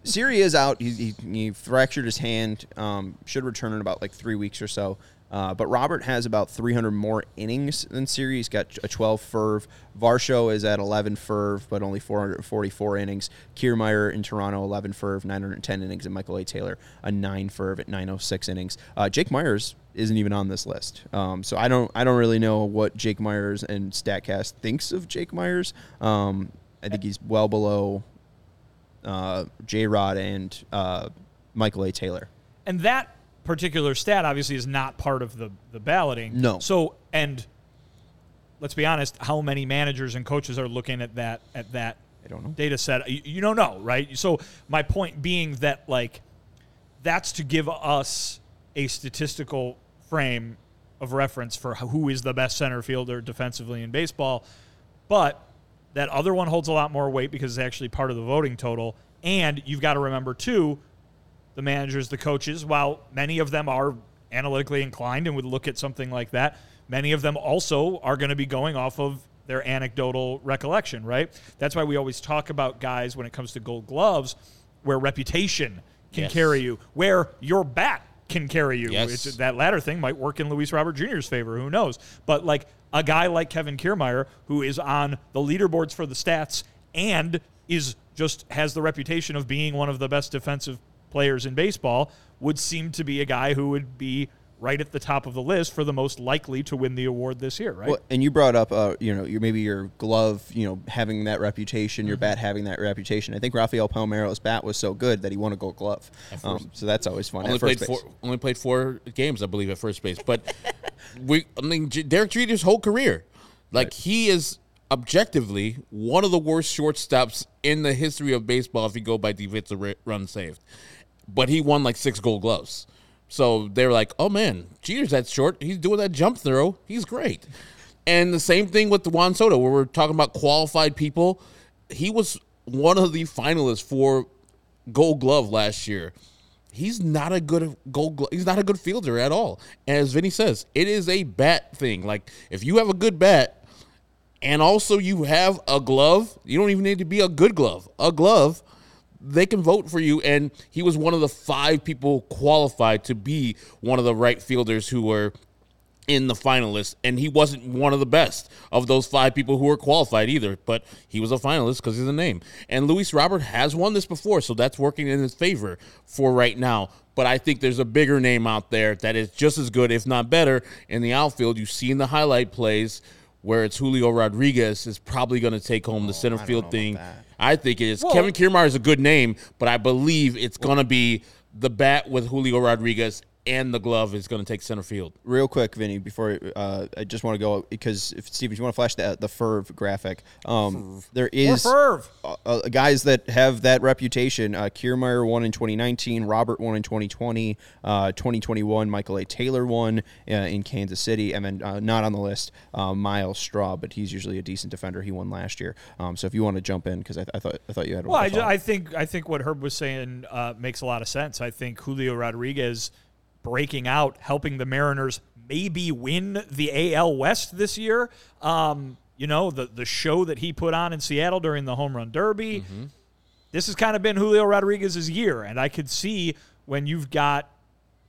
Siri is out. He, he, he fractured his hand. Um, should return in about like three weeks or so. Uh, but Robert has about 300 more innings than Siri. He's got a 12 ferv. Varsho is at 11 ferv, but only 444 innings. Kiermaier in Toronto, 11 ferv, 910 innings, and Michael A. Taylor, a 9 ferv at 906 innings. Uh, Jake Meyers isn't even on this list. Um, so I don't I don't really know what Jake Meyers and Statcast thinks of Jake Meyers. Um, I think he's well below uh, J Rod and uh, Michael A. Taylor. And that particular stat obviously is not part of the, the balloting. No. So and let's be honest, how many managers and coaches are looking at that at that I don't know. data set? You, you don't know, right? So my point being that like that's to give us a statistical frame of reference for who is the best center fielder defensively in baseball. But that other one holds a lot more weight because it's actually part of the voting total. And you've got to remember too, the managers, the coaches, while many of them are analytically inclined and would look at something like that, many of them also are going to be going off of their anecdotal recollection, right? That's why we always talk about guys when it comes to gold gloves where reputation can Yes. carry you, where your bat can carry you. Yes. It's- that latter thing might work in Luis Robert Jr.'s favor. Who knows? But like a guy like Kevin Kiermaier, who is on the leaderboards for the stats and is just has the reputation of being one of the best defensive players in baseball, would seem to be a guy who would be right at the top of the list for the most likely to win the award this year, right? Well, and you brought up, uh, you know, your maybe your glove, you know, having that reputation, your bat having that reputation. I think Rafael Palmeiro's bat was so good that he won a Gold Glove. Um, so that's always fun. Only at first played base. four. Only played four games, I believe, at first base. But we, I mean, Derek Jeter's whole career, like he is objectively one of the worst shortstops in the history of baseball if you go by defensive ra- run saved. But he won like six Gold Gloves. So they're like, oh man, Jeter's that short. He's doing that jump throw. He's great. And the same thing with Juan Soto, where we're talking about qualified people. He was one of the finalists for Gold Glove last year. He's not a good Gold. Glove. He's not a good fielder at all. And as Vinnie says, it is a bat thing. Like if you have a good bat, and also you have a glove, you don't even need to be a good glove. A glove, they can vote for you. And he was one of the five people qualified to be one of the right fielders who were in the finalists, and he wasn't one of the best of those five people who were qualified either. But he was a finalist because he's a name. And Luis Robert has won this before, so that's working in his favor for right now. But I think there's a bigger name out there that is just as good, if not better, in the outfield. You see in the highlight plays where it's Julio Rodriguez is probably going to take home the center field thing. I think it is. Well- Kevin Kiermaier is a good name, but I believe it's going to be the bat with Julio Rodriguez and the glove is going to take center field. Real quick, Vinnie, before uh, I just want to go because if Steve, if you want to flash the the Ferv graphic, um, there or Ferv. uh, uh, guys that have that reputation. Uh, Kiermaier won in 2019, Robert won in 2020, uh, 2021. Michael A. Taylor won uh, in Kansas City, and then uh, not on the list, uh, Myles Straw, but he's usually a decent defender. He won last year. Um, so if you want to jump in, because I, I thought I thought you had. Well, one I, to ju- I think I think what Herb was saying uh, makes a lot of sense. I think Julio Rodriguez breaking out, helping the Mariners maybe win the AL West this year. Um, you know, the the show that he put on in Seattle during the home run derby. This has kind of been Julio Rodriguez's year, and I could see when you've got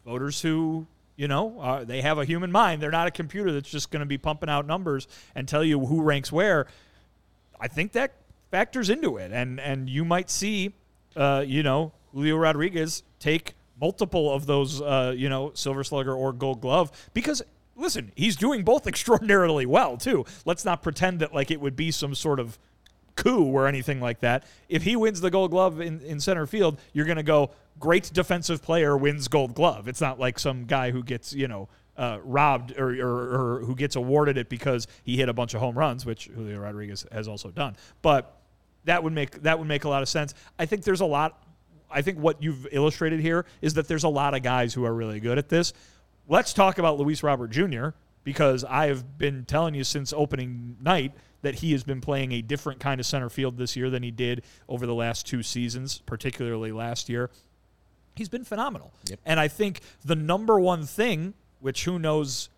voters who you know uh, they have a human mind. They're not a computer that's just going to be pumping out numbers and tell you who ranks where. I think that factors into it, and and you might see, uh, you know, Julio Rodriguez take multiple of those, uh, you know, Silver Slugger or Gold Glove because. Listen, he's doing both extraordinarily well too. Let's not pretend that like it would be some sort of coup or anything like that. If he wins the Gold Glove in, in center field, you're going to go great defensive player wins Gold Glove. It's not like some guy who gets you know uh, robbed or, or, or who gets awarded it because he hit a bunch of home runs, which Julio Rodriguez has also done. But that would make that would make a lot of sense. I think there's a lot. I think what you've illustrated here is that there's a lot of guys who are really good at this. Let's talk about Luis Robert Jr. because I have been telling you since opening night that he has been playing a different kind of center field this year than he did over the last two seasons, particularly last year. He's been phenomenal. And I think the number one thing, which who knows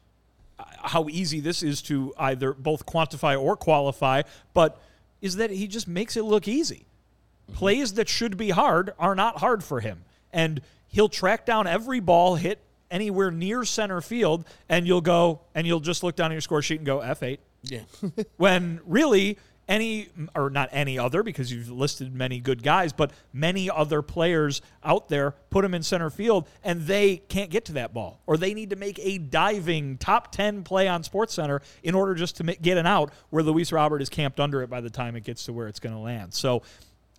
uh, how easy this is to either both quantify or qualify, but is that he just makes it look easy. Plays that should be hard are not hard for him. And he'll track down every ball hit anywhere near center field, and you'll go and you'll just look down at your score sheet and go F8. Yeah. when really any or not any other because you've listed many good guys but many other players out there put them in center field and they can't get to that ball or they need to make a diving top 10 play on sports center in order just to get an out where luis robert is camped under it by the time it gets to where it's going to land so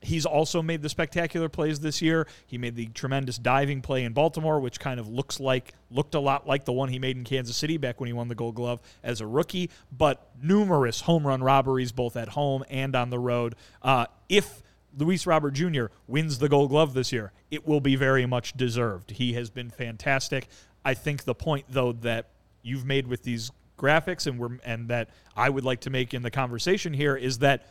He's also made the spectacular plays this year. He made the tremendous diving play in Baltimore, which kind of looks like looked a lot like the one he made in Kansas City back when he won the Gold Glove as a rookie. But numerous home run robberies, both at home and on the road. Uh, if Luis Robert Jr. wins the Gold Glove this year, it will be very much deserved. He has been fantastic. I think the point though that you've made with these graphics and we're and that I would like to make in the conversation here is that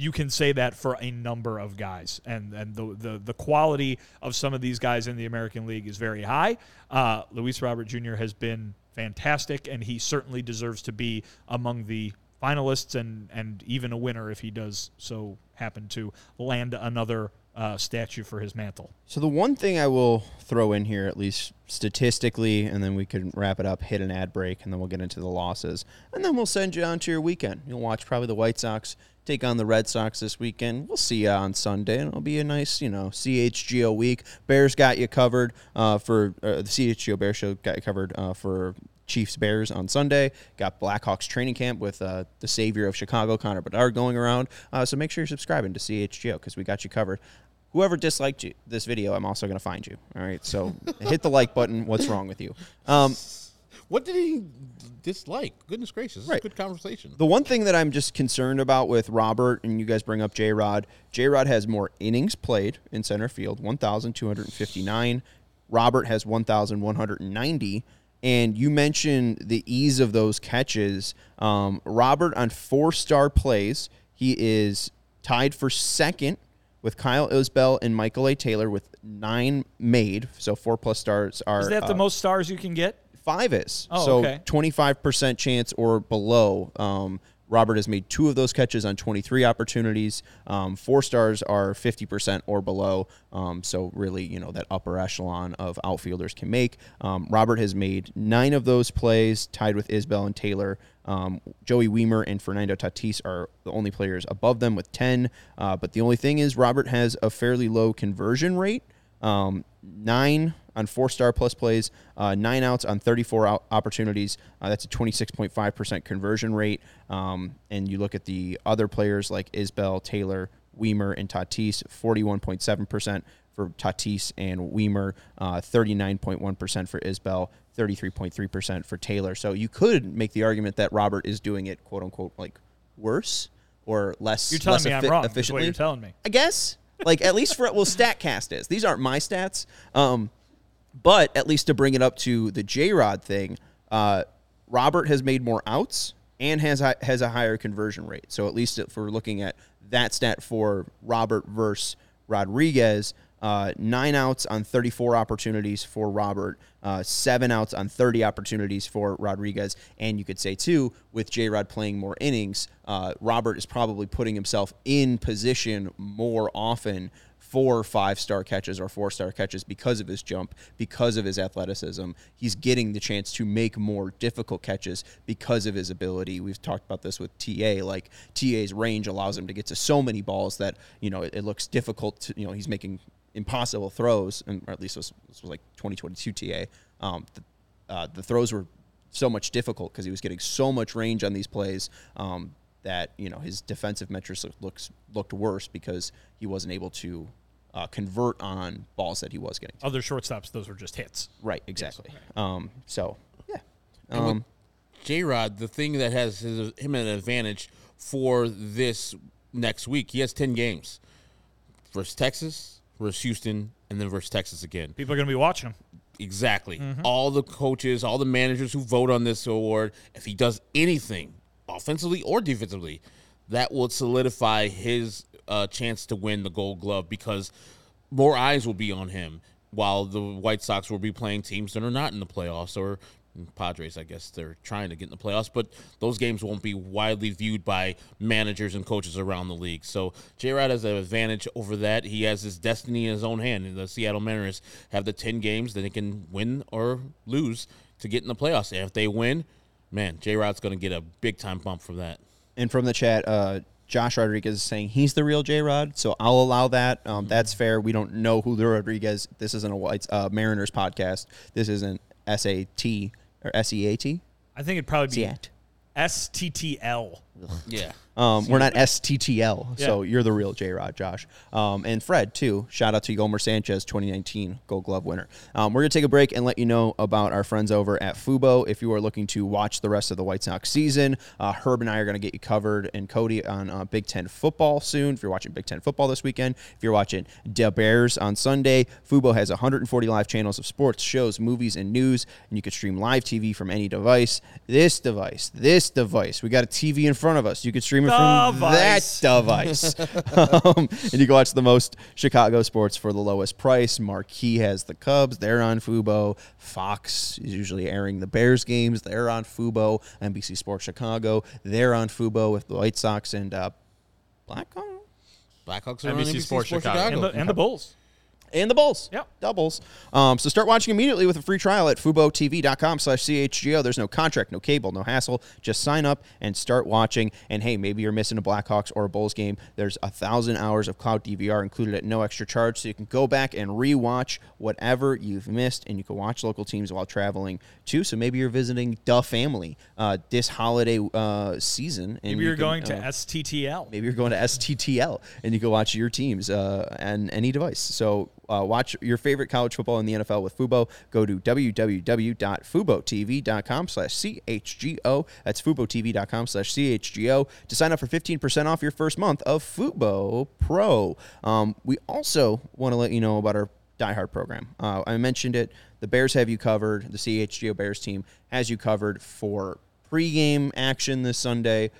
you can say that for a number of guys, and and the the, the quality of some of these guys in the American League is very high. Uh, Luis Robert Jr. has been fantastic, and he certainly deserves to be among the finalists and and even a winner if he does so happen to land another uh, statue for his mantle. So the one thing I will throw in here, at least statistically, and then we can wrap it up, hit an ad break, and then we'll get into the losses, and then we'll send you on to your weekend. You'll watch probably the White Sox take on the Red Sox this weekend. We'll see you on Sunday, and it'll be a nice, you know, CHGO week. Bears got you covered uh, for uh, the CHGO Bear Show got you covered uh, for Chiefs Bears on Sunday. Got Blackhawks training camp with uh, the savior of Chicago, Connor Bedard, going around. Uh, so make sure you're subscribing to CHGO because we got you covered. Whoever disliked you, this video, I'm also going to find you. All right, so hit the like button. What's wrong with you? Um, What did he dislike? Goodness gracious, this is a Right. good conversation. the one thing that I'm just concerned about with Robert, and you guys bring up J Rod, J Rod has more innings played in center field, 1,259. Robert has 1,190. And you mentioned the ease of those catches. Um, Robert, on four star plays, he is tied for second with Kyle Isbel and Michael A. Taylor with nine made. So four plus stars are. Is that the uh, most stars you can get? Five is. Oh, so okay. 25% chance or below. Um, Robert has made two of those catches on 23 opportunities. Um, four stars are 50% or below. Um, so, really, you know, that upper echelon of outfielders can make. Um, Robert has made nine of those plays, tied with Isbel and Taylor. Um, Joey Wiemer and Fernando Tatis are the only players above them with 10. Uh, but the only thing is, Robert has a fairly low conversion rate. Um, nine on four star plus plays, uh, nine outs on 34 out opportunities. Uh, that's a 26.5% conversion rate. Um, and you look at the other players like Isbel, Taylor, Wiemer, and Tatis, 41.7% for Tatis and Wiemer, uh, 39.1% for Isbel, 33.3% for Taylor. So you could make the argument that Robert is doing it, quote unquote, like worse or less. You're telling less me I'm wrong. That's what you're telling me. I guess. Like at least for well, Statcast is. These aren't my stats. Um, but at least to bring it up to the J Rod thing, uh, Robert has made more outs and has has a higher conversion rate. So at least if we're looking at that stat for Robert versus Rodriguez, Uh, nine outs on 34 opportunities for Robert, uh, seven outs on 30 opportunities for Rodriguez. And you could say, too, with J Rod playing more innings, uh, Robert is probably putting himself in position more often for five star catches or four star catches because of his jump, because of his athleticism. He's getting the chance to make more difficult catches because of his ability. We've talked about this with TA. Like TA's range allows him to get to so many balls that you know it, it looks difficult. To, you know he's making impossible throws, and or at least this, this was like 2022 TA. Um, the, uh, the throws were so much difficult because he was getting so much range on these plays um, that you know his defensive metrics look- looks looked worse because he wasn't able to uh, convert on balls that he was getting. To. Other shortstops, those were just hits. Right, exactly. Um, so yeah, And um, J Rod, the thing that has his, him an advantage for this next week, he has 10 games versus Texas, versus Houston, and then versus Texas again. People are going to be watching him. Exactly. All the coaches, all the managers who vote on this award, if he does anything offensively or defensively, that will solidify his uh, chance to win the gold glove because more eyes will be on him while the White Sox will be playing teams that are not in the playoffs or Padres, I guess they're trying to get in the playoffs, but those games won't be widely viewed by managers and coaches around the league. So J Rod has an advantage over that. He has his destiny in his own hand. And the Seattle Mariners have the 10 games that they can win or lose to get in the playoffs. And if they win, man, J Rod's going to get a big time bump from that. and from the chat, uh, Josh Rodriguez is saying he's the real J Rod, so I'll allow that. Um, that's fair. We don't know who the Rodriguez. This isn't a Whites uh, Mariners podcast. This isn't SAT or S E A T. I think it'd probably be STTL. Yeah. Um, we're not STTL, so you're the real J Rod, Josh. Um, and Fred, too. Shout out to Yolmer Sanchez, 2019 Gold Glove winner. Um, we're going to take a break and let you know about our friends over at Fubo. If you are looking to watch the rest of the White Sox season, uh, Herb and I are going to get you covered, and Cody on uh, Big Ten football soon. If you're watching Big Ten football this weekend, if you're watching the Bears on Sunday, Fubo has 140 live channels of sports, shows, movies, and news, and you can stream live TV from any device. This device, this device, we got a TV in front of us. You can stream it from Device. that device. um, and you can watch the most Chicago sports for the lowest price. Marquee has the Cubs. They're on Fubo. Fox is usually airing the Bears games. They're on Fubo. NBC Sports Chicago. They're on Fubo with the White Sox and uh, Blackhawks. Blackhawks are on NBC NBC Sports Sports, Chicago. Chicago. And the, and the Bulls. And the Bulls. Yep. Doubles. Um, so start watching immediately with a free trial at FuboTV.com slash CHGO. There's no contract, no cable, no hassle. Just sign up and start watching. And hey, maybe you're missing a Blackhawks or a Bulls game. There's a thousand hours of cloud DVR included at no extra charge. So you can go back and rewatch whatever you've missed. And you can watch local teams while traveling too. So maybe you're visiting the family uh, this holiday uh, season. And Maybe you you're can, going to uh, STTL. Maybe you're going to STTL and you can watch your teams uh, on any device. So uh, watch your favorite college football in the NFL with Fubo. Go to www.fubotv.com slash CHGO. That's FuboTV.com slash CHGO to sign up for 15% off your first month of Fubo Pro. Um, we also want to let you know about our Die Hard program. Uh, I mentioned it. The Bears have you covered. The CHGO Bears team has you covered for pregame action this Sunday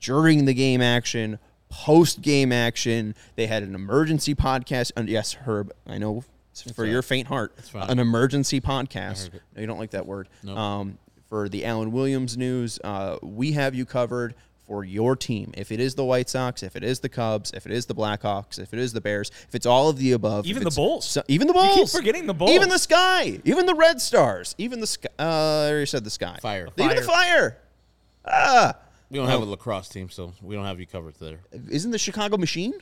during the game action, post game action. They had an emergency podcast. And yes, Herb, I know it's for your faint heart, an emergency podcast. No, you don't like that word. Nope. Um, for the Alan Williams news, uh, we have you covered for your team. If it is the White Sox, if it is the Cubs, if it is the Blackhawks, if it is the Bears, if it's all of the above, Even the Bulls. so- even the You keep Bulls, forgetting the Bulls. even the Sky, even the Red Stars, even the Sky. Uh, I already said the Sky, Fire. even the Fire. Ah. We don't have a lacrosse team, so we don't have you covered there. isn't the Chicago Machine?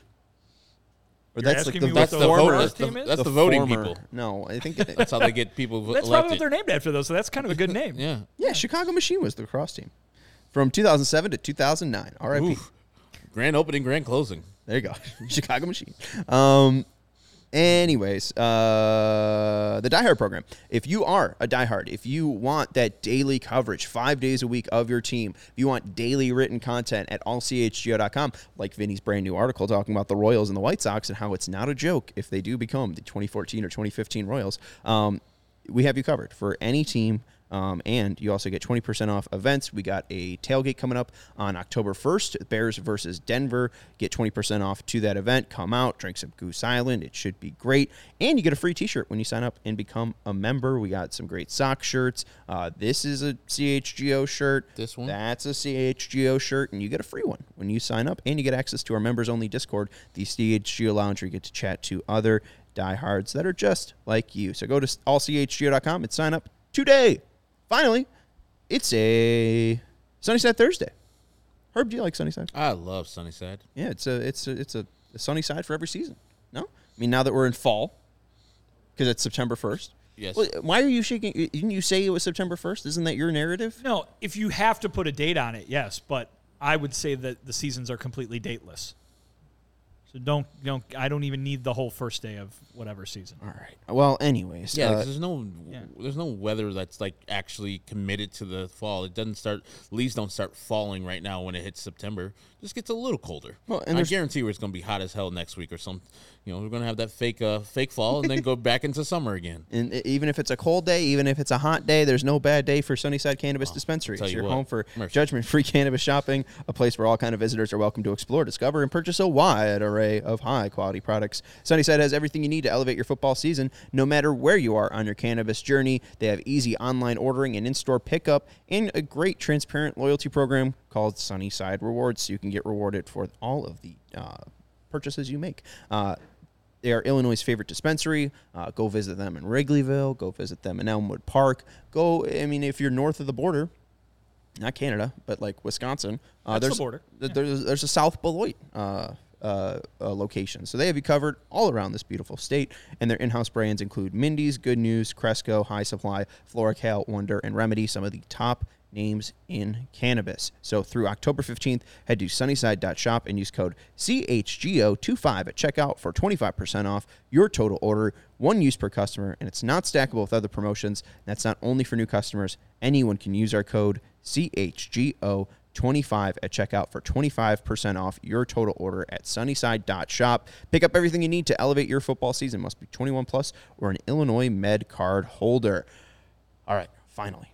Or You're that's like the, me That's the the, former. that's the, that's the the voting former- people. No, I think That's how they get people That's probably what they're named after, though. So that's kind of a good name. Yeah. yeah, Chicago Machine was the lacrosse team from 2007 to 2009. R.I.P. Oof. Grand opening, grand closing. There you go, Chicago Machine. Um, anyways, uh, the Die Hard program. If you are a Die Hard, if you want that daily coverage, five days a week of your team, if you want daily written content at allchgo.com, like Vinnie's brand new article talking about the Royals and the White Sox and how it's not a joke if they do become the 2014 or 2015 Royals, um, we have you covered for any team. Um, and you also get 20% off events. We got a tailgate coming up on October 1st, Bears versus Denver. Get 20% off to that event. Come out, drink some Goose Island. It should be great. And you get a free t shirt when you sign up and become a member. We got some great sock shirts. Uh, this is a CHGO shirt. This one? That's a CHGO shirt, and you get a free one when you sign up. And you get access to our members only Discord, the CHGO Lounge, where you get to chat to other diehards that are just like you. So go to allchgo.com and sign up today. Finally, it's a Sunnyside Thursday. Herb, do you like Sunnyside? I love Sunnyside. Yeah, it's a it's a it's a, a sunny side for every season. No, I mean now that we're in fall, because it's September first. Yes. Well, why are you shaking? Didn't you say it was September first? Isn't that your narrative? No, if you have to put a date on it, yes, but I would say that the seasons are completely dateless. So don't don't I don't even need the whole first day of whatever season. All right. Well, anyways, Yeah, uh, 'cause there's no yeah. there's no weather that's like actually committed to the fall. It doesn't start leaves don't start falling right now when it hits September. It just gets a little colder. Well, and I there's- guarantee you it's going to be hot as hell next week or some. You know, we're going to have that fake uh fake fall and then go back into summer again. And even if it's a cold day, even if it's a hot day, there's no bad day for Sunnyside Cannabis Dispensary. tell It's you your what, home for Mercy. judgment-free cannabis shopping, a place where all kind of visitors are welcome to explore, discover, and purchase a wide array of high-quality products. Sunnyside has everything you need to elevate your football season, no matter where you are on your cannabis journey. They have easy online ordering and in-store pickup, and a great transparent loyalty program called Sunnyside Rewards, so you can get rewarded for all of the uh, purchases you make. Uh, they are Illinois' favorite dispensary. Uh, go visit them in Wrigleyville. Go visit them in Elmwood Park. Go. I mean, if you're north of the border, not Canada, but like Wisconsin, uh, That's the there's border. th- There's there's a South Beloit uh, uh, uh, location, so they have you covered all around this beautiful state. And their in-house brands include Mindy's, Good News, Cresco, High Supply, Floracal, Wonder, and Remedy. Some of the top names in cannabis. So through October 15th, head to sunnyside.shop and use code CHGO25 at checkout for 25% off your total order, one use per customer, and it's not stackable with other promotions. That's not only for new customers. Anyone can use our code CHGO25 at checkout for 25% off your total order at sunnyside.shop. Pick up everything you need to elevate your football season. Must be 21 plus or an Illinois Med card holder. All right, finally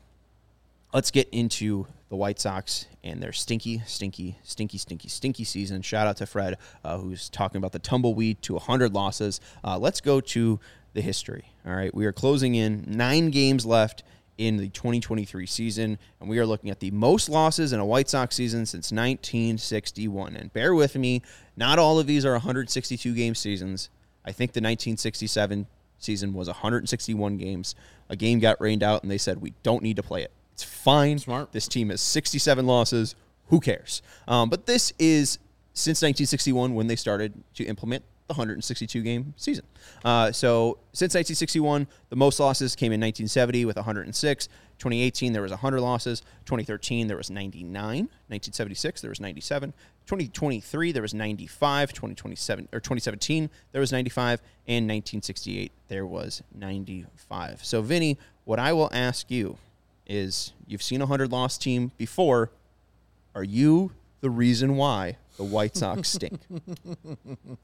let's get into the White Sox and their stinky, stinky, stinky, stinky, stinky season. Shout out to Fred, uh, who's talking about the tumbleweed to 100 losses. Uh, let's go to the history. All right, we are closing in nine games left in the 2023 season, and we are looking at the most losses in a White Sox season since 1961. And bear with me, not all of these are 162 game seasons. I think the 1967 season was 161 games. A game got rained out, and they said we don't need to play it. It's fine. Smart. This team has 67 losses. Who cares? Um, but this is since 1961 when they started to implement the 162 game season. Uh, so since 1961, the most losses came in 1970 with 106. 2018 there was 100 losses. 2013 there was 99. 1976 there was 97. 2023 there was 95. 2027 or 2017 there was 95, and 1968 there was 95. So Vinnie, what I will ask you is you've seen a 100 loss team before. Are you the reason why the White Sox stink?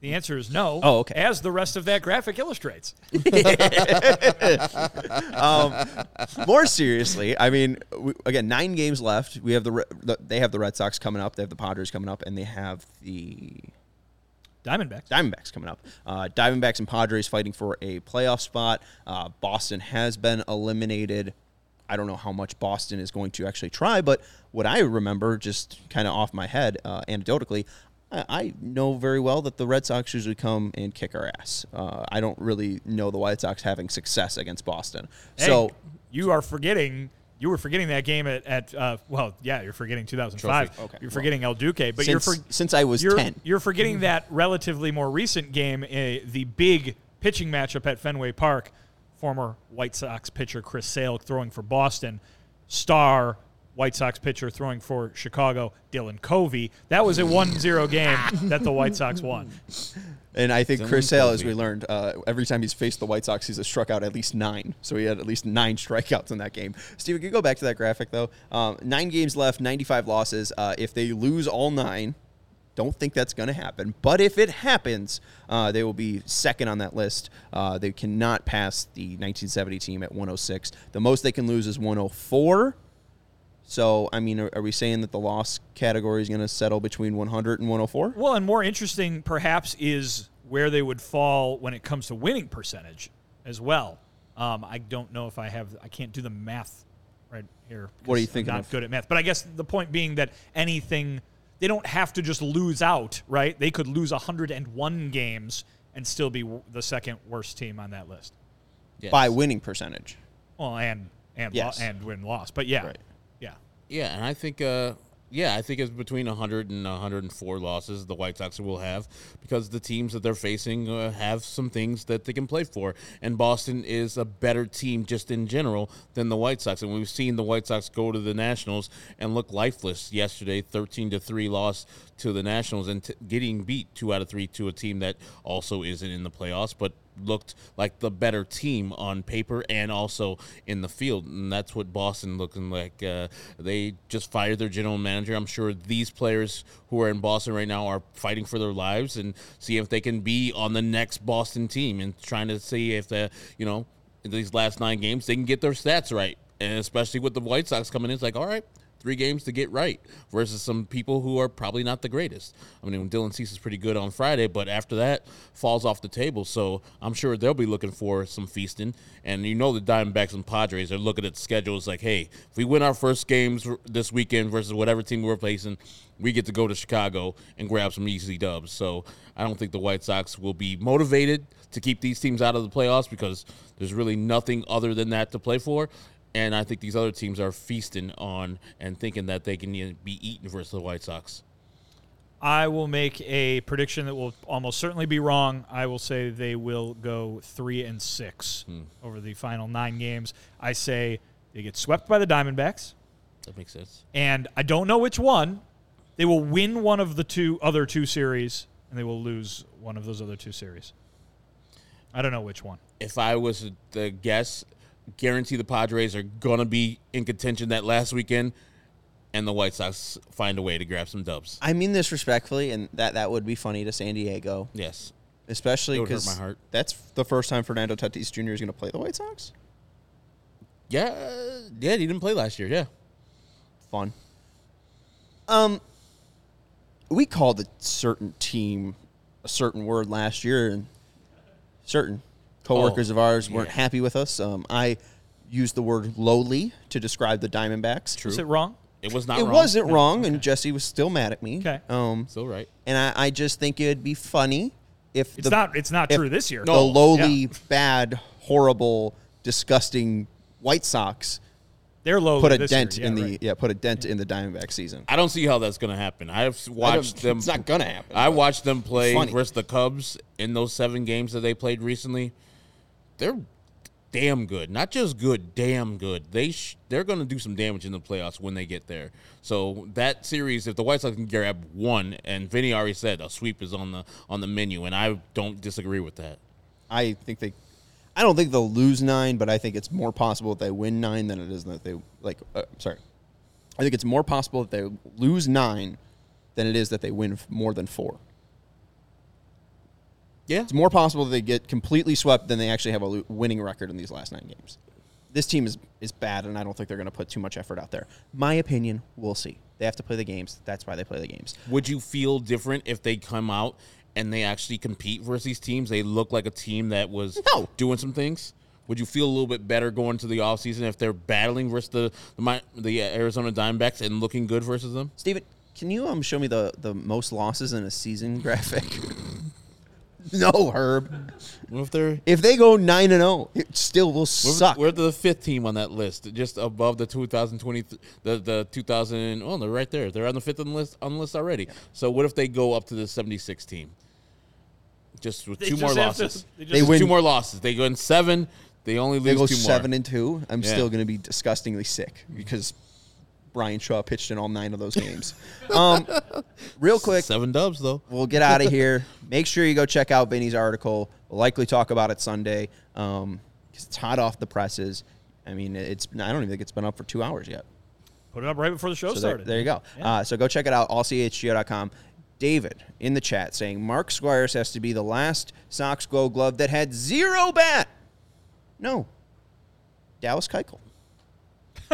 The answer is no. Oh, okay. As the rest of that graphic illustrates. More seriously, I mean, we, again, nine games left. We have the, the they have the Red Sox coming up. They have the Padres coming up, and they have the Diamondbacks. Diamondbacks coming up. Uh, Diamondbacks and Padres fighting for a playoff spot. Uh, Boston has been eliminated. I don't know how much Boston is going to actually try, but what I remember, just kind of off my head, uh, anecdotally, I, I know very well that the Red Sox usually come and kick our ass. Uh, I don't really know the White Sox having success against Boston. Hey, so you are forgetting. You were forgetting that game at, at uh, well, yeah, you're forgetting 2005. Okay, You're well, forgetting El Duque, but you're since, for, since I was you're, 10. You're forgetting that relatively more recent game, uh, the big pitching matchup at Fenway Park. Former White Sox pitcher Chris Sale throwing for Boston, star White Sox pitcher throwing for Chicago, Dylan Covey. That was a 1-0 game that the White Sox won. And I think Dylan Chris Sale, as we learned, uh, every time he's faced the White Sox, he's struck out at least nine. So he had at least nine strikeouts in that game. Steve, can you go back to that graphic, though? Um, nine games left, 95 losses. Uh, if they lose all nine, don't think that's going to happen. But if it happens, uh, they will be second on that list. Uh, they cannot pass the 1970 team at 106. The most they can lose is 104. So, I mean, are, are we saying that the loss category is going to settle between 100 and 104? Well, and more interesting perhaps is where they would fall when it comes to winning percentage as well. Um, I don't know if I have. I can't do the math right here. What are you because I'm thinking Not of? good at math, but I guess the point being that anything they don't have to just lose out, right? They could lose 101 games and still be w- the second worst team on that list. Yes. By winning percentage. Well, and and Yes. lo- and win loss, but yeah, Right. yeah. Yeah, and I think, uh, yeah, I think it's between 100 and 104 losses the White Sox will have because the teams that they're facing uh, have some things that they can play for. And Boston is a better team just in general than the White Sox. And we've seen the White Sox go to the Nationals and look lifeless yesterday 13 to 3 loss to the Nationals and t- getting beat 2 out of 3 to a team that also isn't in the playoffs, but looked like the better team on paper and also in the field, and that's what Boston looking like. Uh, they just fired their general manager. I'm sure these players who are in Boston right now are fighting for their lives and see if they can be on the next Boston team and trying to see if the you know these last nine games they can get their stats right, and especially with the White Sox coming in, it's like all right. Three games to get right versus some people who are probably not the greatest. I mean, Dylan Cease is pretty good on Friday, but after that falls off the table. So I'm sure they'll be looking for some feasting. And you know, the Diamondbacks and Padres are looking at schedules like, hey, if we win our first games this weekend versus whatever team we're facing, we get to go to Chicago and grab some easy dubs. So I don't think the White Sox will be motivated to keep these teams out of the playoffs because there's really nothing other than that to play for. And I think these other teams are feasting on and thinking that they can be eaten versus the White Sox. I will make a prediction that will almost certainly be wrong. I will say they will go three and six Hmm. over the final nine games. I say they get swept by the Diamondbacks, That makes sense. and I don't know which one. They will win one of the two other two series, and they will lose one of those other two series. I don't know which one. If I was to guess, guarantee the Padres are going to be in contention that last weekend, and the White Sox find a way to grab some dubs. I mean this respectfully, and that, that would be funny to San Diego, Yes. especially It would hurt because my heart. that's the first time Fernando Tatis Jr. is going to play the White Sox. Yeah. Yeah, he didn't play last year. Yeah. Fun. Um, we called a certain team a certain word last year, and certain coworkers Oh, of ours weren't yeah. happy with us. Um, I used the word lowly to describe the Diamondbacks. True. Is it wrong? It was not It wrong. wasn't wrong, and Jesse was still mad at me. Okay. Um, Still right. and I, I just think it'd be funny if It's the, not. It's not true this year. the lowly, Yeah. bad, horrible, disgusting White Sox They're low. put a this dent year. in Yeah, the right. yeah put a dent in the Diamondback season. I don't see how that's going to happen. I've watched them. It's not gonna happen. I watched them play funny. versus the Cubs in those seven games that they played recently. They're damn good. Not just good, damn good. They sh- they're going to do some damage in the playoffs when they get there. So that series, if the White Sox can grab one, and Vinnie already said a sweep is on the on the menu, and I don't disagree with that. I think they. I don't think they'll lose nine, but I think it's more possible that they win nine than it is that they like. Uh, sorry, I think it's more possible that they lose nine than it is that they win more than four. Yeah, It's more possible that they get completely swept than they actually have a winning record in these last nine games. This team is is bad, and I don't think they're going to put too much effort out there. My opinion, we'll see. They have to play the games. That's why they play the games. Would you feel different if they come out and they actually compete versus these teams? They look like a team that was No. doing some things. Would you feel a little bit better going to the offseason if they're battling versus the the, the Arizona Diamondbacks and looking good versus them? Steven, can you um show me the the most losses in a season graphic? no, Herb. What if they're If they go nine and zero, it still will we're, suck. we're the fifth team on that list, just above the 2020, the the 2000. Oh, they're right there. They're on the fifth on the list on the list already. So what if they go up to the 76 team? Just with They two just more have to- losses. they They just- win- two more losses. They go in seven. They only they lose go two seven more. and two. I'm Yeah. still going to be disgustingly sick because Bryan Shaw pitched in all nine of those games. um, real quick, Seven dubs though. we'll get out of here. Make sure you go check out Vinnie's article. We'll likely talk about it Sunday because it's hot off the presses. I mean, it's I don't even think it's been up for two hours yet. Put it up right before the show So there, started. there you go. Yeah. Uh, so go check it out, allchgo.com. David in the chat saying Mark Squires has to be the last Sox Gold Glove that had zero bat. No, Dallas Keuchel.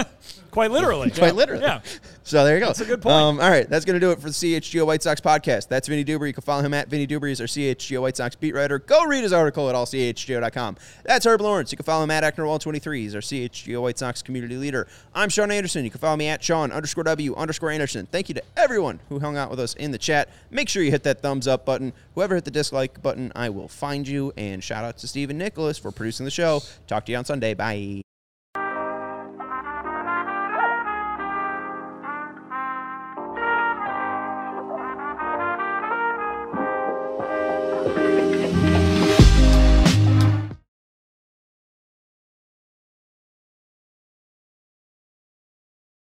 Quite literally. Quite literally. Yeah. So there you go. That's a good point. Um, all right, that's going to do it for the CHGO White Sox podcast. That's Vinnie Duber. You can follow him at Vinnie Duber. He's our CHGO White Sox beat writer. Go read his article at allchgo.com. That's Herb Lawrence. You can follow him at Acknerwall23. He's our CHGO White Sox community leader. I'm Sean Anderson. You can follow me at Sean underscore W underscore Anderson. Thank you to everyone who hung out with us in the chat. Make sure you hit that thumbs up button. Whoever hit the dislike button, I will find you. And shout out to Steve and Nicholas for producing the show. Talk to you on Sunday. Bye.